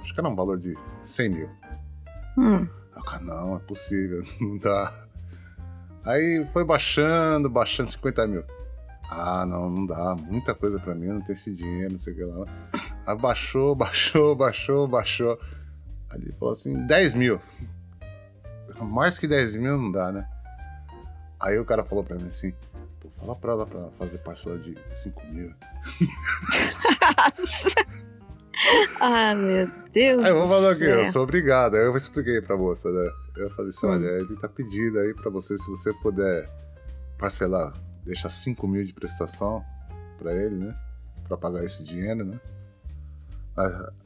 acho que era um valor de 100 mil. Hum. Eu, cara, não, é possível, não dá. Aí foi baixando, baixando 50 mil. Ah, não, não dá. Muita coisa pra mim, não tem esse dinheiro, não sei o que lá. Aí baixou, baixou, baixou, baixou. Aí ele falou assim, 10 mil. Mais que 10 mil não dá, né? Aí o cara falou pra mim assim, pô, fala pra ela pra fazer parcela de 5 mil. ah, meu Deus. Aí eu vou falar aqui, eu sou obrigado. Aí eu expliquei pra moça, né? Eu falei assim, Hum. olha, ele tá pedindo aí pra você, se você puder parcelar, deixar 5 mil de prestação pra ele, né? Pra pagar esse dinheiro, né?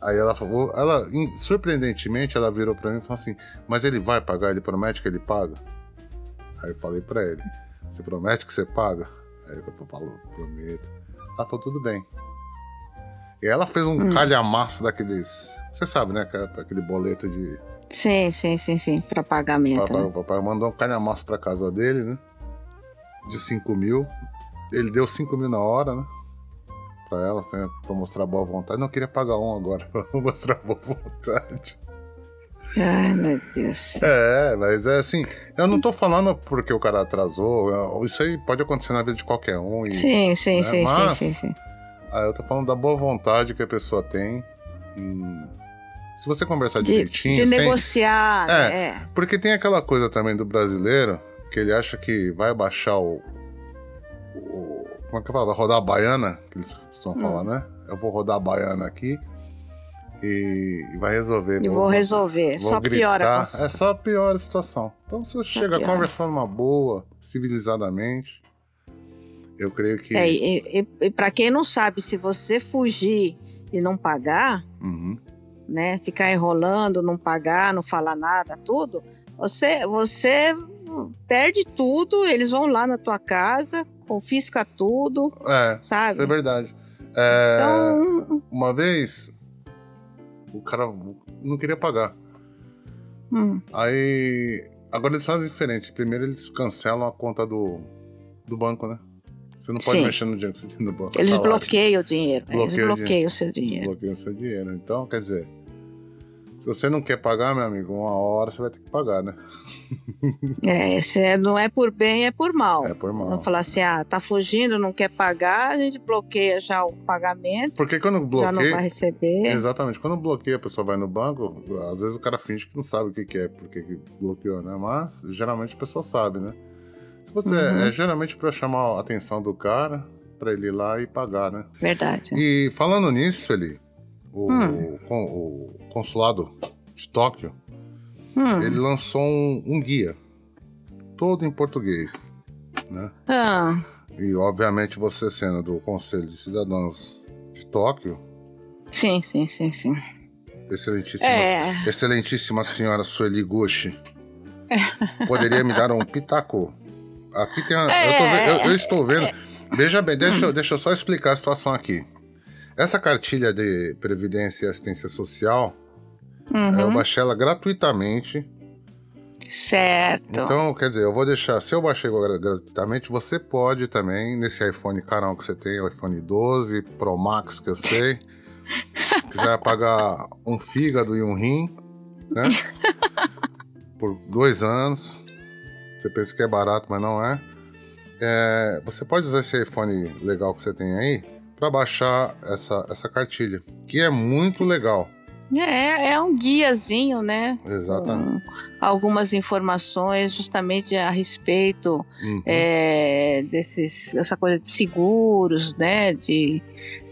Aí- ela falou, ela, surpreendentemente, ela virou pra mim e falou assim, mas ele vai pagar, ele promete que ele paga? Aí eu falei pra ele, você promete que você paga? Aí eu falei, prometo. Ela falou, tudo bem. E ela fez um Hum. calhamaço daqueles. Você sabe, né? é Aquele boleto de. Sim, sim, sim, sim. Pra pagamento. Papai, né? papai mandou um calhamaço pra casa dele, né? De 5 mil. Ele deu 5 mil na hora, né? Pra ela, assim, pra mostrar boa vontade. Não queria pagar um agora, pra mostrar boa vontade. Ai, meu Deus. É, mas é assim. Eu não tô falando porque o cara atrasou. Isso aí pode acontecer na vida de qualquer um. E, Sim, sim, né, sim, mas- sim, sim, sim. Ah, eu tô falando da boa vontade que a pessoa tem. em- Se você conversar De, direitinho, de sem- negociar, É. é. Porque tem aquela coisa também do brasileiro que ele acha que vai baixar o. o- como é que fala? Vai rodar a baiana, que eles costumam Hum. falar, né? Eu vou rodar a baiana aqui e, e vai resolver. Eu vou resolver. vou Só piora. a gritar. cons- É só piora a situação. Então, se você Só chega piora. conversar numa boa, civilizadamente, eu creio que. É, e, e, e para quem não sabe, se você fugir e não pagar, Uhum. né, ficar enrolando, não pagar, não falar nada, tudo, você, você perde tudo, eles vão lá na tua casa, confisca tudo, É, sabe? isso é verdade. É, Então, Uma vez, o cara não queria pagar. hum, Aí. Agora eles fazem diferente. Primeiro eles cancelam a conta do, do banco, né? Você não pode Sim. mexer no dinheiro que você tem no banco. eles salário. bloqueiam o dinheiro, eles Bloqueia o bloqueiam o seu dinheiro. Bloqueiam o seu dinheiro. Então, quer dizer, se você não quer pagar, meu amigo, uma hora você vai ter que pagar, né? É, se é- não é por bem, é por mal. É por mal. Não falar assim, ah, tá fugindo, não quer pagar, a gente bloqueia já o pagamento, Porque quando já não bloqueia. vai receber. Exatamente. Quando bloqueia, a pessoa vai no banco, às vezes o cara finge que não sabe o que, que é, porque que bloqueou, né? Mas geralmente a pessoa sabe, né? Se você Uhum. é geralmente para chamar a atenção do cara, para ele ir lá e pagar, né? Verdade. E falando nisso, ali, o, Hum. con- o consulado de Tóquio, Hum. ele lançou um, um guia, todo em português, né? Ah, E obviamente você sendo do Conselho de Cidadãos de Tóquio, sim, sim, sim, sim. excelentíssima, É, excelentíssima senhora Sueli Gucci, poderia me dar um pitaco? Aqui tem a, eu, tô ve- eu- eu estou vendo. Veja bem, deixa, eu- deixa eu só explicar a situação aqui. Essa cartilha de Previdência e Assistência Social, uhum, eu baixei ela gratuitamente. certo. Então, quer dizer, eu vou deixar. Se eu baixei gra- gratuitamente, você pode também, nesse iPhone carão que você tem, o iPhone 12 Pro Max, que eu sei. quiser pagar um fígado e um rim, né? Por dois anos. Você pensa que é barato, mas não é. É, você pode usar esse iPhone legal que você tem aí para baixar essa, essa cartilha, que é muito legal. É, é um guiazinho, né? Exatamente. Com algumas informações justamente a respeito Uhum. é, desses, essa coisa de seguros, né? De,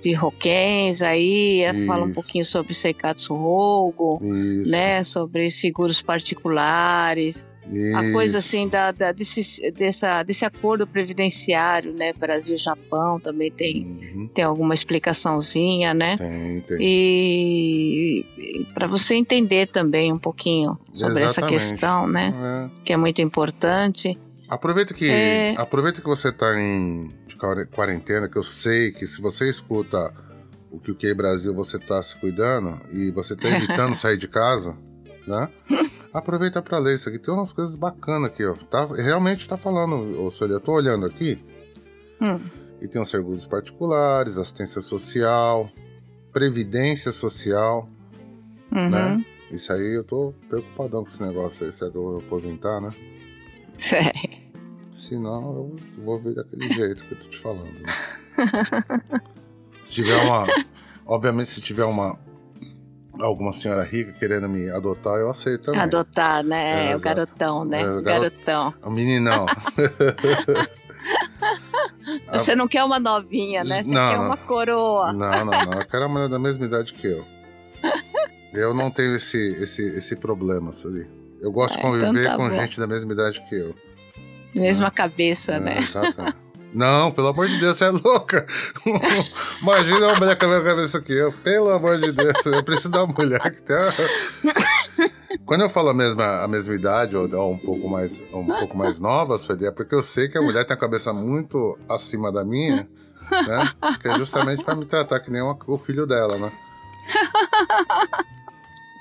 de roquens aí, é, fala um Isso. pouquinho sobre Seikatsu Rogo, Isso. né? Sobre seguros particulares. A coisa isso. assim da, da- desse, dessa, desse acordo previdenciário, né? Brasil-Japão também tem, Uhum. tem alguma explicaçãozinha, né? Tem, tem. E, para você entender também um pouquinho sobre essa Exatamente. questão, né? É. Que é muito importante. Aproveita que É. aproveita que você tá em quarentena, que eu sei que se você escuta o que o que Brasil você tá se cuidando e você tá evitando sair de casa, né? Aproveita para ler isso aqui. Tem umas coisas bacanas aqui, ó. Tá, realmente tá falando, ô Sueli, eu tô olhando aqui Hum, E tem os serviços particulares, assistência social, previdência social, Uhum. né? Isso aí eu tô preocupadão com esse negócio aí, será que eu vou aposentar, né? Sei. Se não, eu vou ver daquele jeito que eu tô te falando. né? se tiver uma. Obviamente, se tiver uma. Alguma senhora rica querendo me adotar, eu aceito também. Adotar, né? É, o exato. garotão, né? É, o o garot- garotão. Um meninão. Você não quer uma novinha, né? Você Não, quer uma coroa. Não, não, não. Eu quero uma mulher da mesma idade que eu. Eu não tenho esse, esse, esse problema, Sueli. Eu gosto de Ah, então conviver tá com bom. gente da mesma idade que eu. Mesma cabeça, É, né? exatamente. Não, pelo amor de Deus, você é louca. Imagina uma mulher com a mesma cabeça que eu. Pelo amor de Deus, eu preciso da mulher que tem. Quando eu falo a mesma, a mesma idade, ou, ou um pouco mais, um pouco mais nova, Sueli, é porque eu sei que a mulher tem a cabeça muito acima da minha, né? Que é justamente para me tratar que nem uma- o filho dela, né?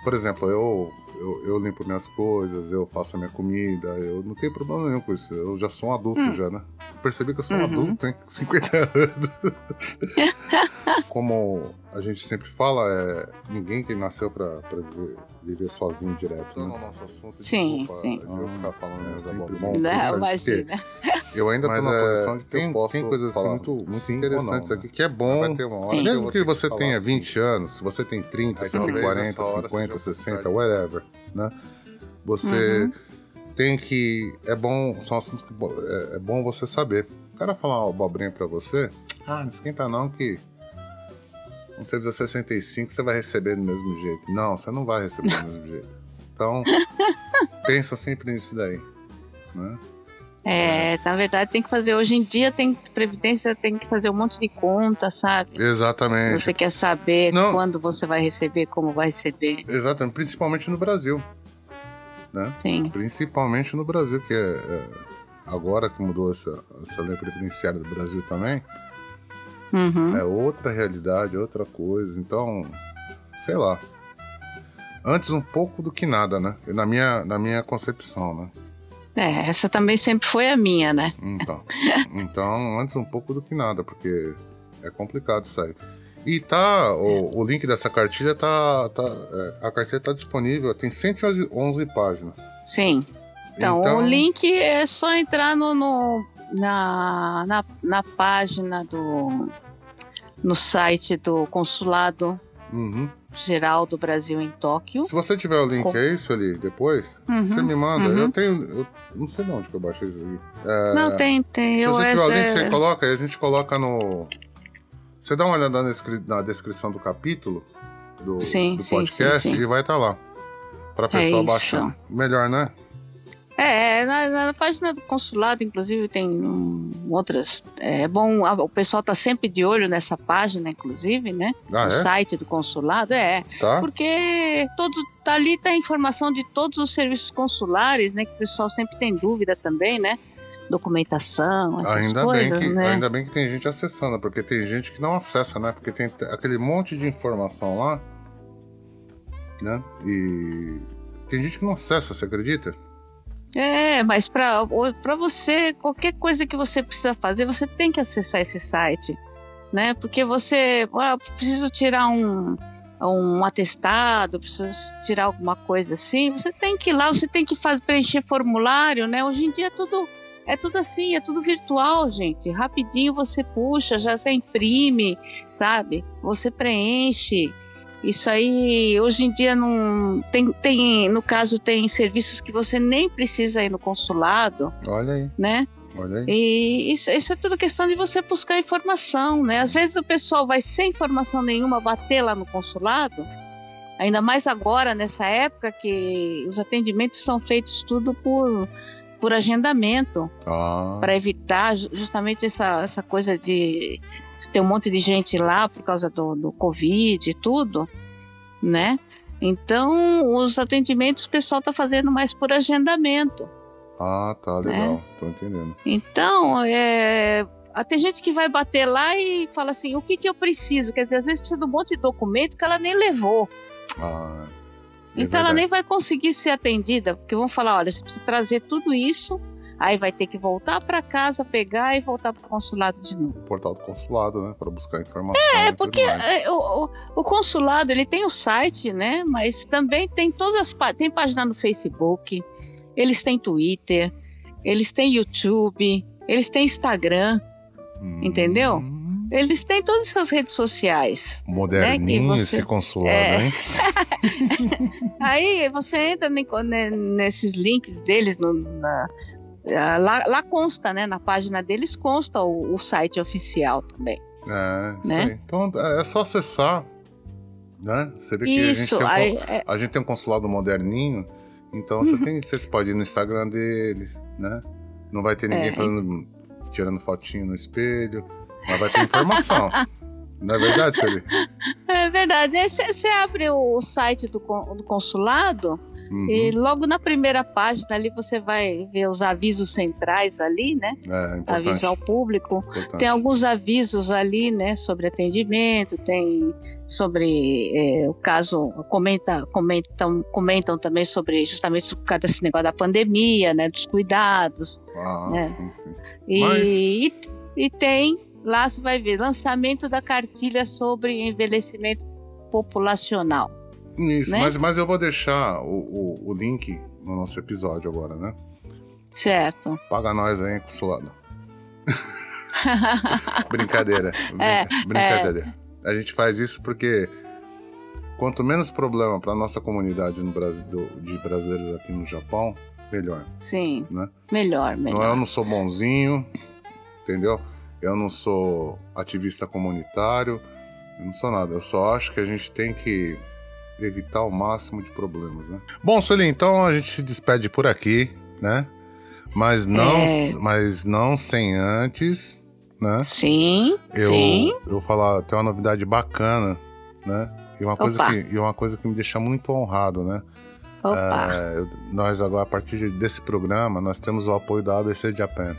Por exemplo, eu, eu, eu limpo minhas coisas, eu faço a minha comida, eu não tenho problema nenhum com isso. Eu já sou um adulto já, né? Percebi que eu sou um Uhum. adulto, hein? 50 anos. Como a gente sempre fala, é ninguém que nasceu pra, pra viver, viver sozinho direto, né? Não, nosso assunto, Sim, desculpa, sim. eu vou ficar falando é, sempre abobrinhas, bom porque Não, porque imagina. Eu ainda Mas tô na é, posição de que tem- eu posso tem coisas assim muito- muito interessantes não, aqui né? que é bom. Mesmo que ter você tenha assim. 20 anos, se você tem 30, Aí, talvez, 140, nessa hora, 50, seja 60, oportunidade. whatever, né? Você Uhum. tem que... É bom, são assuntos que é, é bom você saber. O cara falar uma abobrinha pra você, ah, não esquenta não que... Quando você fizer 65, você vai receber do mesmo jeito. Não, você não vai receber do mesmo jeito. Então, pensa sempre nisso daí, né? É, na verdade tem que fazer. Hoje em dia tem previdência, tem que fazer um monte de conta, sabe? Exatamente. Você quer saber Não. quando você vai receber, como vai receber. Exatamente, principalmente no Brasil. Né? Sim. Principalmente no Brasil, que é, é, agora que mudou essa, essa lei previdenciária do Brasil também, Uhum. é outra realidade, outra coisa. Então, sei lá. Antes um pouco do que nada, né? Na minha, na minha concepção, né? É, essa também sempre foi a minha, né? Então, então, antes um pouco do que nada, porque é complicado isso aí. E tá, o, o link dessa cartilha tá, tá é, a cartilha tá disponível, tem 111 11 páginas. Sim. Então, o link é só entrar no, no- na, na, na página do. No site do Consulado Uhum. Geral do Brasil em Tóquio. Se você tiver o link Com- é isso ali depois, Uhum, você me manda. uhum. Eu tenho. Eu não sei de onde que eu baixei isso aqui. É, Não, tem, tem. Se eu você tiver o link, essa- você coloca, aí a gente coloca no. Você dá uma olhada na, descri- na descrição do capítulo do, Sim, do podcast sim, sim. e vai estar lá. Pra pessoa isso. baixar. Melhor, né? É, na, na página do consulado, inclusive, tem hum, outras. É bom, a- o pessoal tá sempre de olho nessa página, inclusive, né? Ah, no é? site do consulado, é. Tá? Porque todo, ali tá a informação de todos os serviços consulares, né? Que o pessoal sempre tem dúvida também, né? Documentação, essas Ainda coisas, bem, que, né? ainda bem que tem gente acessando, porque tem gente que não acessa, né? Porque tem aquele monte de informação lá, né? E tem gente que não acessa, você acredita? É, mas para você, qualquer coisa que você precisa fazer, você tem que acessar esse site, né? Porque você, ah, preciso tirar um, um atestado, preciso tirar alguma coisa assim, você tem que ir lá, você tem que fazer, preencher formulário, né? Hoje em dia é tudo, é tudo assim, é tudo virtual, gente. Rapidinho você puxa, já você imprime, sabe? Você preenche. Isso aí, hoje em dia, não tem, tem, no caso, tem serviços que você nem precisa ir no consulado, Olha aí, né? olha aí. E isso, isso é tudo questão de você buscar informação, né? Às vezes o pessoal vai sem informação nenhuma bater lá no consulado, ainda mais agora, nessa época que os atendimentos são feitos tudo por, por agendamento Ah, para evitar ju- justamente essa, essa coisa de ter um monte de gente lá por causa do, do Covid e tudo, né? Então, os atendimentos o pessoal está fazendo mais por agendamento. ah, tá, legal. Tô entendendo. Então, é, tem gente que vai bater lá e fala assim: o que, que eu preciso? Quer dizer, às vezes precisa de um monte de documento que ela nem levou. Ah, é Então ela verdade. nem vai conseguir ser atendida, porque vão falar, olha, você precisa trazer tudo isso, Aí vai ter que voltar para casa, pegar e voltar para o consulado de novo. Portal do consulado, né, para buscar informação. É, porque é, o, o, consulado ele tem o site, né, mas também tem todas as tem página no Facebook, eles têm Twitter, eles têm YouTube, eles têm Instagram, hum. entendeu? Eles têm todas essas redes sociais. Né, Moderninho né, você, esse consulado, é... hein? Aí você entra nesses links deles no, na, Lá, lá, consta, né? Na página deles consta o, o site oficial também. É, isso né? aí. Então é, é só acessar, né? Você vê que isso, a, gente tem um, aí, é... a gente tem um consulado moderninho, então uhum. você, tem, você pode ir no Instagram deles, né? Não vai ter ninguém é. fazendo, tirando fotinho no espelho, mas vai ter informação. Não é verdade, Celi? É verdade. Você abre o site do, do consulado, Uhum. E logo na primeira página ali você vai ver os avisos centrais ali, né? É, Aviso ao público. Importante. Tem alguns avisos ali, né? Sobre atendimento, tem sobre é, o caso, comenta, comentam, comentam também sobre justamente por causa desse negócio da pandemia, né? Dos cuidados. Ah, né? sim, sim. E, Mas... e, e tem, lá você vai ver, lançamento da cartilha sobre envelhecimento populacional. Isso, né? mas, mas eu vou deixar o, o, o, link no nosso episódio agora, né? Certo. Paga nós aí, consulado. brincadeira. É, brincadeira. É. A gente faz isso porque quanto menos problema para nossa comunidade no Brasil, de brasileiros aqui no Japão, melhor. Sim. Né? Melhor, melhor. Não, eu não sou bonzinho, entendeu? Eu não sou ativista comunitário, eu não sou nada. Eu só acho que a gente tem que evitar o máximo de problemas, né? Bom, Sueli, então a gente se despede por aqui, né? Mas não, é. mas não sem antes, né? Sim. Eu, sim. eu falar até uma novidade bacana, né? E uma coisa que e uma coisa que me deixa muito honrado, né? Opa. É, nós agora a partir desse programa nós temos o apoio da ABC Japan.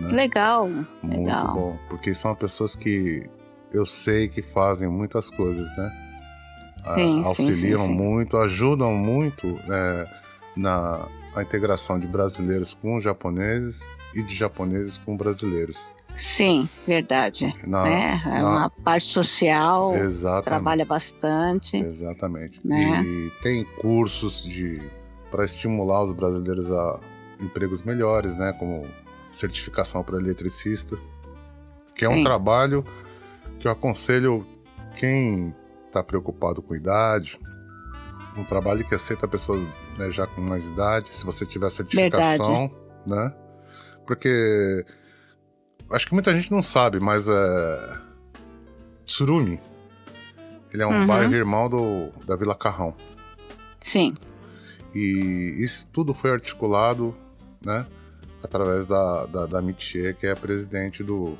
Né? Legal. Muito legal. bom, porque são pessoas que eu sei que fazem muitas coisas, né? Sim, auxiliam sim, sim, muito, ajudam muito é, na a integração de brasileiros com japoneses e de japoneses com brasileiros. Sim, verdade. Na, né? na, na parte social exatamente, trabalha bastante. Exatamente. Né? E tem cursos de para estimular os brasileiros a empregos melhores, né? Como certificação para eletricista, que é um trabalho que eu aconselho quem está preocupado com idade, um trabalho que aceita pessoas né, já com mais idade, se você tiver certificação, Verdade. né? Porque acho que muita gente não sabe, mas é, Tsurumi, ele é um uhum. bairro irmão do, da Vila Carrão. Sim. E isso tudo foi articulado, né? Através da, da, da Michie, que é a presidente do...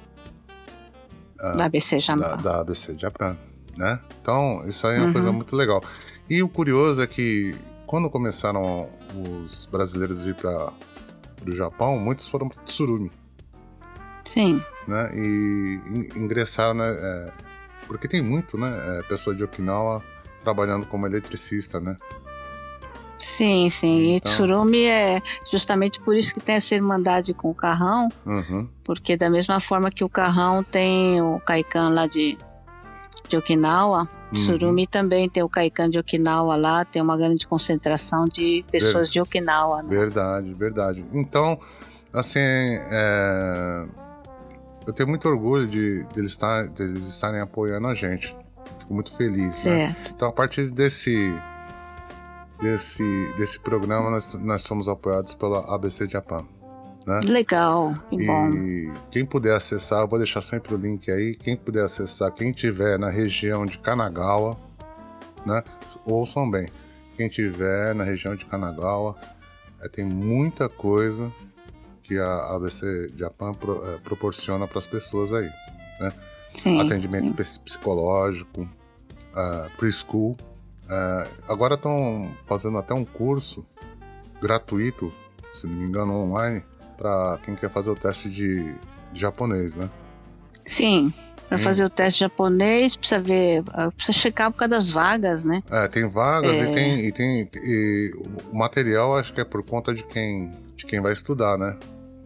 Uh, da ABC Japan. Da, da ABC Japan né? Então, isso aí é uma uhum. coisa muito legal. E o curioso é que quando começaram os brasileiros a ir para o Japão, muitos foram para Tsurumi. Sim. Né? E ingressaram, né? É, porque tem muito, né? É, pessoa de Okinawa trabalhando como eletricista, né? Sim, sim. Então... E Tsurumi é justamente por isso que tem essa irmandade com o Carrão, uhum. porque da mesma forma que o Carrão tem o Kaikan lá de de Okinawa, uhum. Surumi também tem o Kaikan de Okinawa lá, tem uma grande concentração de pessoas Ver... de Okinawa. Né? Verdade, verdade. Então, assim, é... eu tenho muito orgulho de, de, eles, estar, de eles estarem apoiando a gente. Fico muito feliz. Né? Então, a partir desse desse, desse programa, nós, nós somos apoiados pela ABC Japan. Né? Legal, e bom. quem puder acessar, eu vou deixar sempre o link aí. Quem puder acessar, quem tiver na região de Kanagawa, né? Ouçam bem. Quem tiver na região de Kanagawa, é, tem muita coisa que a ABC Japan pro, é, proporciona para as pessoas aí, né? Sim, Atendimento sim. psicológico, uh, free school. Uh, agora estão fazendo até um curso gratuito, se não me engano, online, para quem quer fazer o teste de, de japonês, né? Sim. Para hum. fazer o teste japonês, precisa ver, ah, precisa checar por causa das vagas, né? É, tem vagas é... e tem, e tem e o material acho que é por conta de quem, de quem vai estudar, né?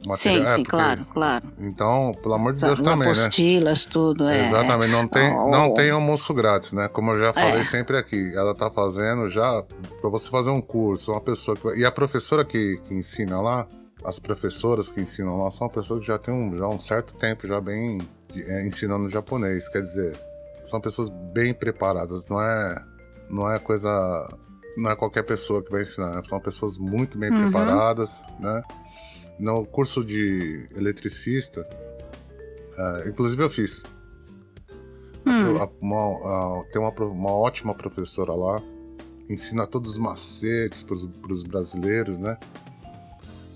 Material, sim, é, sim, porque, claro, claro. Então, pelo amor de Deus também, apostilas, né? Apostilas, tudo, é. Exatamente, não tem, oh. não tem almoço grátis, né? Como eu já falei é. sempre aqui, ela tá fazendo já para você fazer um curso, uma pessoa que e a professora que, que ensina lá, as professoras que ensinam lá são pessoas que já têm um, já um certo tempo já bem é, ensinando japonês, quer dizer, são pessoas bem preparadas, não é não é coisa não é qualquer pessoa que vai ensinar, são pessoas muito bem uhum. preparadas, né? No curso de eletricista, uh, inclusive eu fiz. Hum. A, uma, a, tem uma, uma ótima professora lá, ensina todos os macetes para os brasileiros, né?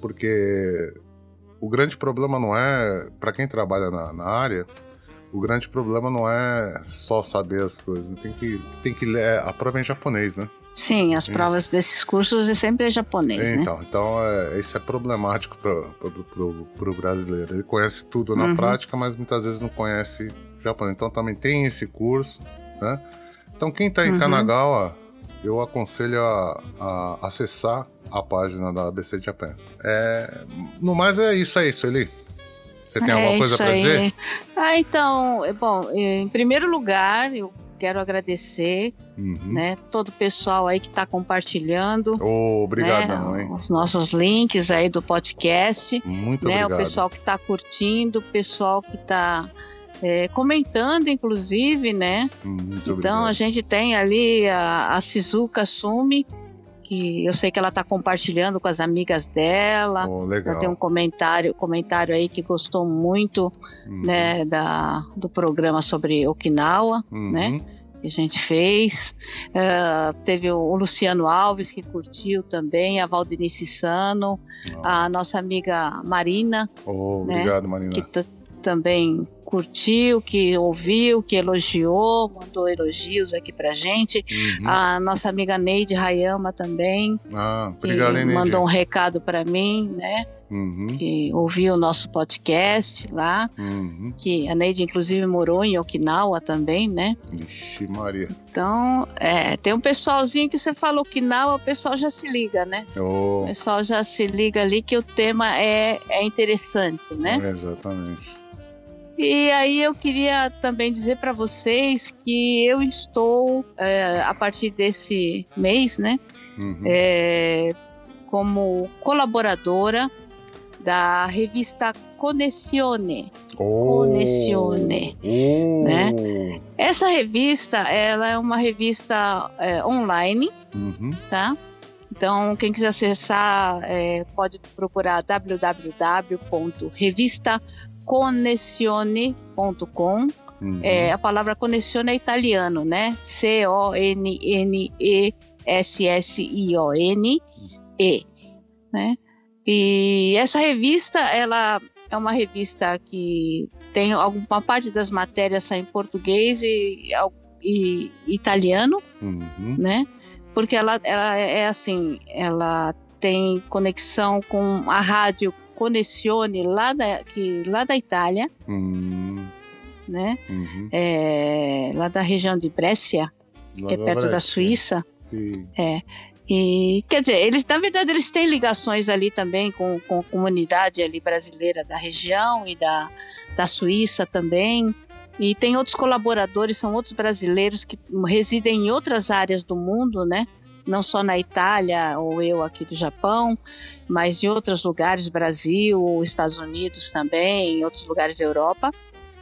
Porque o grande problema não é, para quem trabalha na, na, área, o grande problema não é só saber as coisas, tem que, tem que ler, a prova é em japonês, né? Sim, as provas desses cursos é sempre é japonês, né? Então, então é, isso é problemático para o brasileiro. Ele conhece tudo na uhum. prática, mas muitas vezes não conhece japonês. Então também tem esse curso, né? Então quem está em uhum. Kanagawa, eu aconselho a, a, acessar a página da ABC Japan. É, no mais é isso aí, Sueli. Você tem é alguma coisa para dizer? Ah, então, bom, em primeiro lugar, eu quero agradecer, uhum. né, todo o pessoal aí que está compartilhando. Oh, obrigadão, né, hein? Os nossos links aí do podcast. Muito né, obrigado. O pessoal que está curtindo, o pessoal que está é, comentando, inclusive, né? Muito então obrigado. a gente tem ali a, a Shizuka Sumi, que eu sei que ela está compartilhando com as amigas dela. Oh, legal. Ela tem um comentário, comentário aí que gostou muito, uhum. né, da, do programa sobre Okinawa, uhum. né? Que a gente fez. Uh, teve o, Luciano Alves que curtiu também, a Valdenice Sano, oh. a nossa amiga Marina. Oh, né, obrigado, Marina. Que também curtiu, que ouviu, que elogiou, mandou elogios aqui pra gente. Uhum. A nossa amiga Neide Rayama também. Ah, obrigado, que Mandou um recado para mim, né? Uhum. Que ouviu o nosso podcast lá. Uhum. Que a Neide, inclusive, morou em Okinawa também, né? Ixi, Maria. Então, é, tem um pessoalzinho que você falou Okinawa, o pessoal já se liga, né? Oh. O pessoal já se liga ali que o tema é, é interessante, né? É, exatamente. E aí eu queria também dizer para vocês que eu estou, é, a partir desse mês, né, uhum. é, como colaboradora da revista Connessione. Oh, Connessione. Oh. Né? Essa revista, ela é uma revista é, online, uhum. tá? Então, quem quiser acessar, é, pode procurar www.revista connessione.com. Uhum. É, a palavra connessione é italiano, né? C-O-N-N-E-S-S-I-O-N-E, né? E essa revista, ela é uma revista que tem alguma parte das matérias em português e, e italiano, uhum. né? Porque ela, ela é assim, ela tem conexão com a rádio Connessione lá da, que, lá da Itália, uhum. né? Uhum. É, lá da região de Brescia, lá que é perto Brescia. da Suíça. Sim. É. E, quer dizer, eles, na verdade, eles têm ligações ali também com, com a comunidade ali brasileira da região e da, da Suíça também. E tem outros colaboradores, são outros brasileiros que residem em outras áreas do mundo, né? Não só na Itália ou eu aqui do Japão, mas em outros lugares, Brasil, Estados Unidos também, em outros lugares da Europa.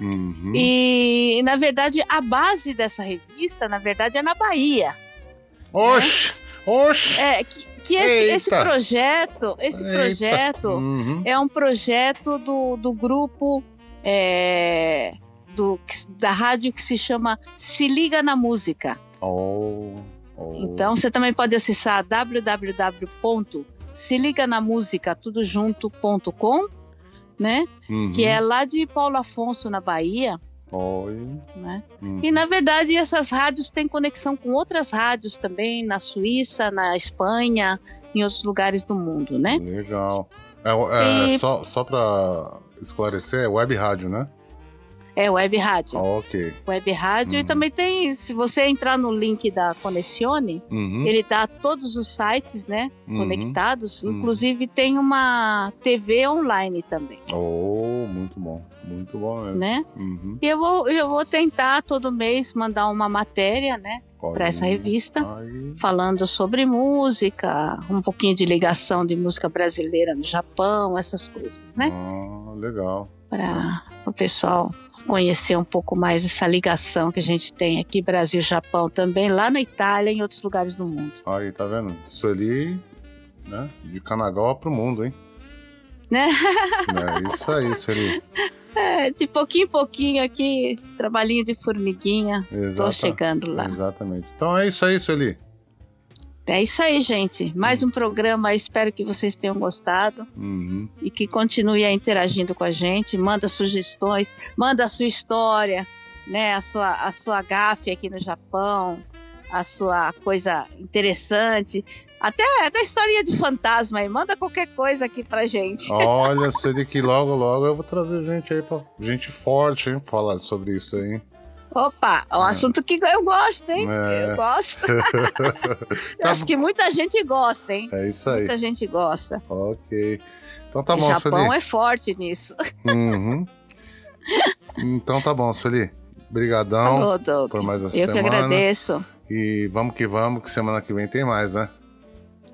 Uhum. E, na verdade, a base dessa revista, na verdade, é na Bahia. Oxe! Né? Oxe! É, que, que esse, esse, projeto, esse Eita. projeto uhum. é um projeto do, do grupo é, do, da rádio que se chama Se Liga na Música. Oh. Então você também pode acessar www.seliganamusica.tudojunto.com, né? Uhum. Que é lá de Paulo Afonso, na Bahia. Oi. Né? Uhum. E na verdade essas rádios têm conexão com outras rádios também, na Suíça, na Espanha, em outros lugares do mundo, né? Legal. É, é e... só, só para esclarecer, é web rádio, né? É web rádio. ok. Web rádio Uhum. e também tem, se você entrar no link da Conexione, Uhum. ele dá todos os sites, né, Uhum. conectados. Uhum. Inclusive tem uma TV online também, Oh, muito bom. Muito bom mesmo. né? Uhum. E eu vou, eu vou tentar todo mês mandar uma matéria, né, para essa revista. aí. falando sobre música, um pouquinho de ligação de música brasileira no Japão, essas coisas, né? Ah, legal. Para o pessoal conhecer um pouco mais essa ligação que a gente tem aqui, Brasil-Japão também, lá na Itália e em outros lugares do mundo. Aí, tá vendo? Sueli, né? De Kanagawa pro mundo, hein? Né? É isso aí, Sueli. É, de pouquinho em pouquinho aqui, trabalhinho de formiguinha, tô Exata- chegando lá. Exatamente. Então é isso aí, Sueli. É isso aí, gente. Mais um programa, espero que vocês tenham gostado. Uhum. e que continue interagindo com a gente, manda sugestões, manda a sua história, né, a sua a sua gafe aqui no Japão, a sua coisa interessante, até até historinha de fantasma aí, manda qualquer coisa aqui pra gente. Olha, Sueli, que logo, logo eu vou trazer gente aí, pra... gente forte, hein? Falar sobre isso aí. Opa, é um assunto que eu gosto, hein? É. Eu gosto. eu Tá acho que muita gente gosta, hein? É isso aí. Muita gente gosta. Ok. Então tá o bom, Japão Sueli. é forte nisso. Uhum. Então tá bom, Sueli. Obrigadão por mais essa Eu que semana. agradeço. E vamos que vamos, que semana que vem tem mais, né?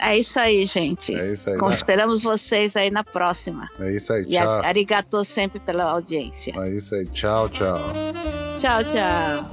É isso aí, gente. É isso aí. Esperamos vocês aí na próxima. É isso aí, tchau. E arigatou sempre pela audiência. É isso aí, tchau, tchau. Tchau, tchau.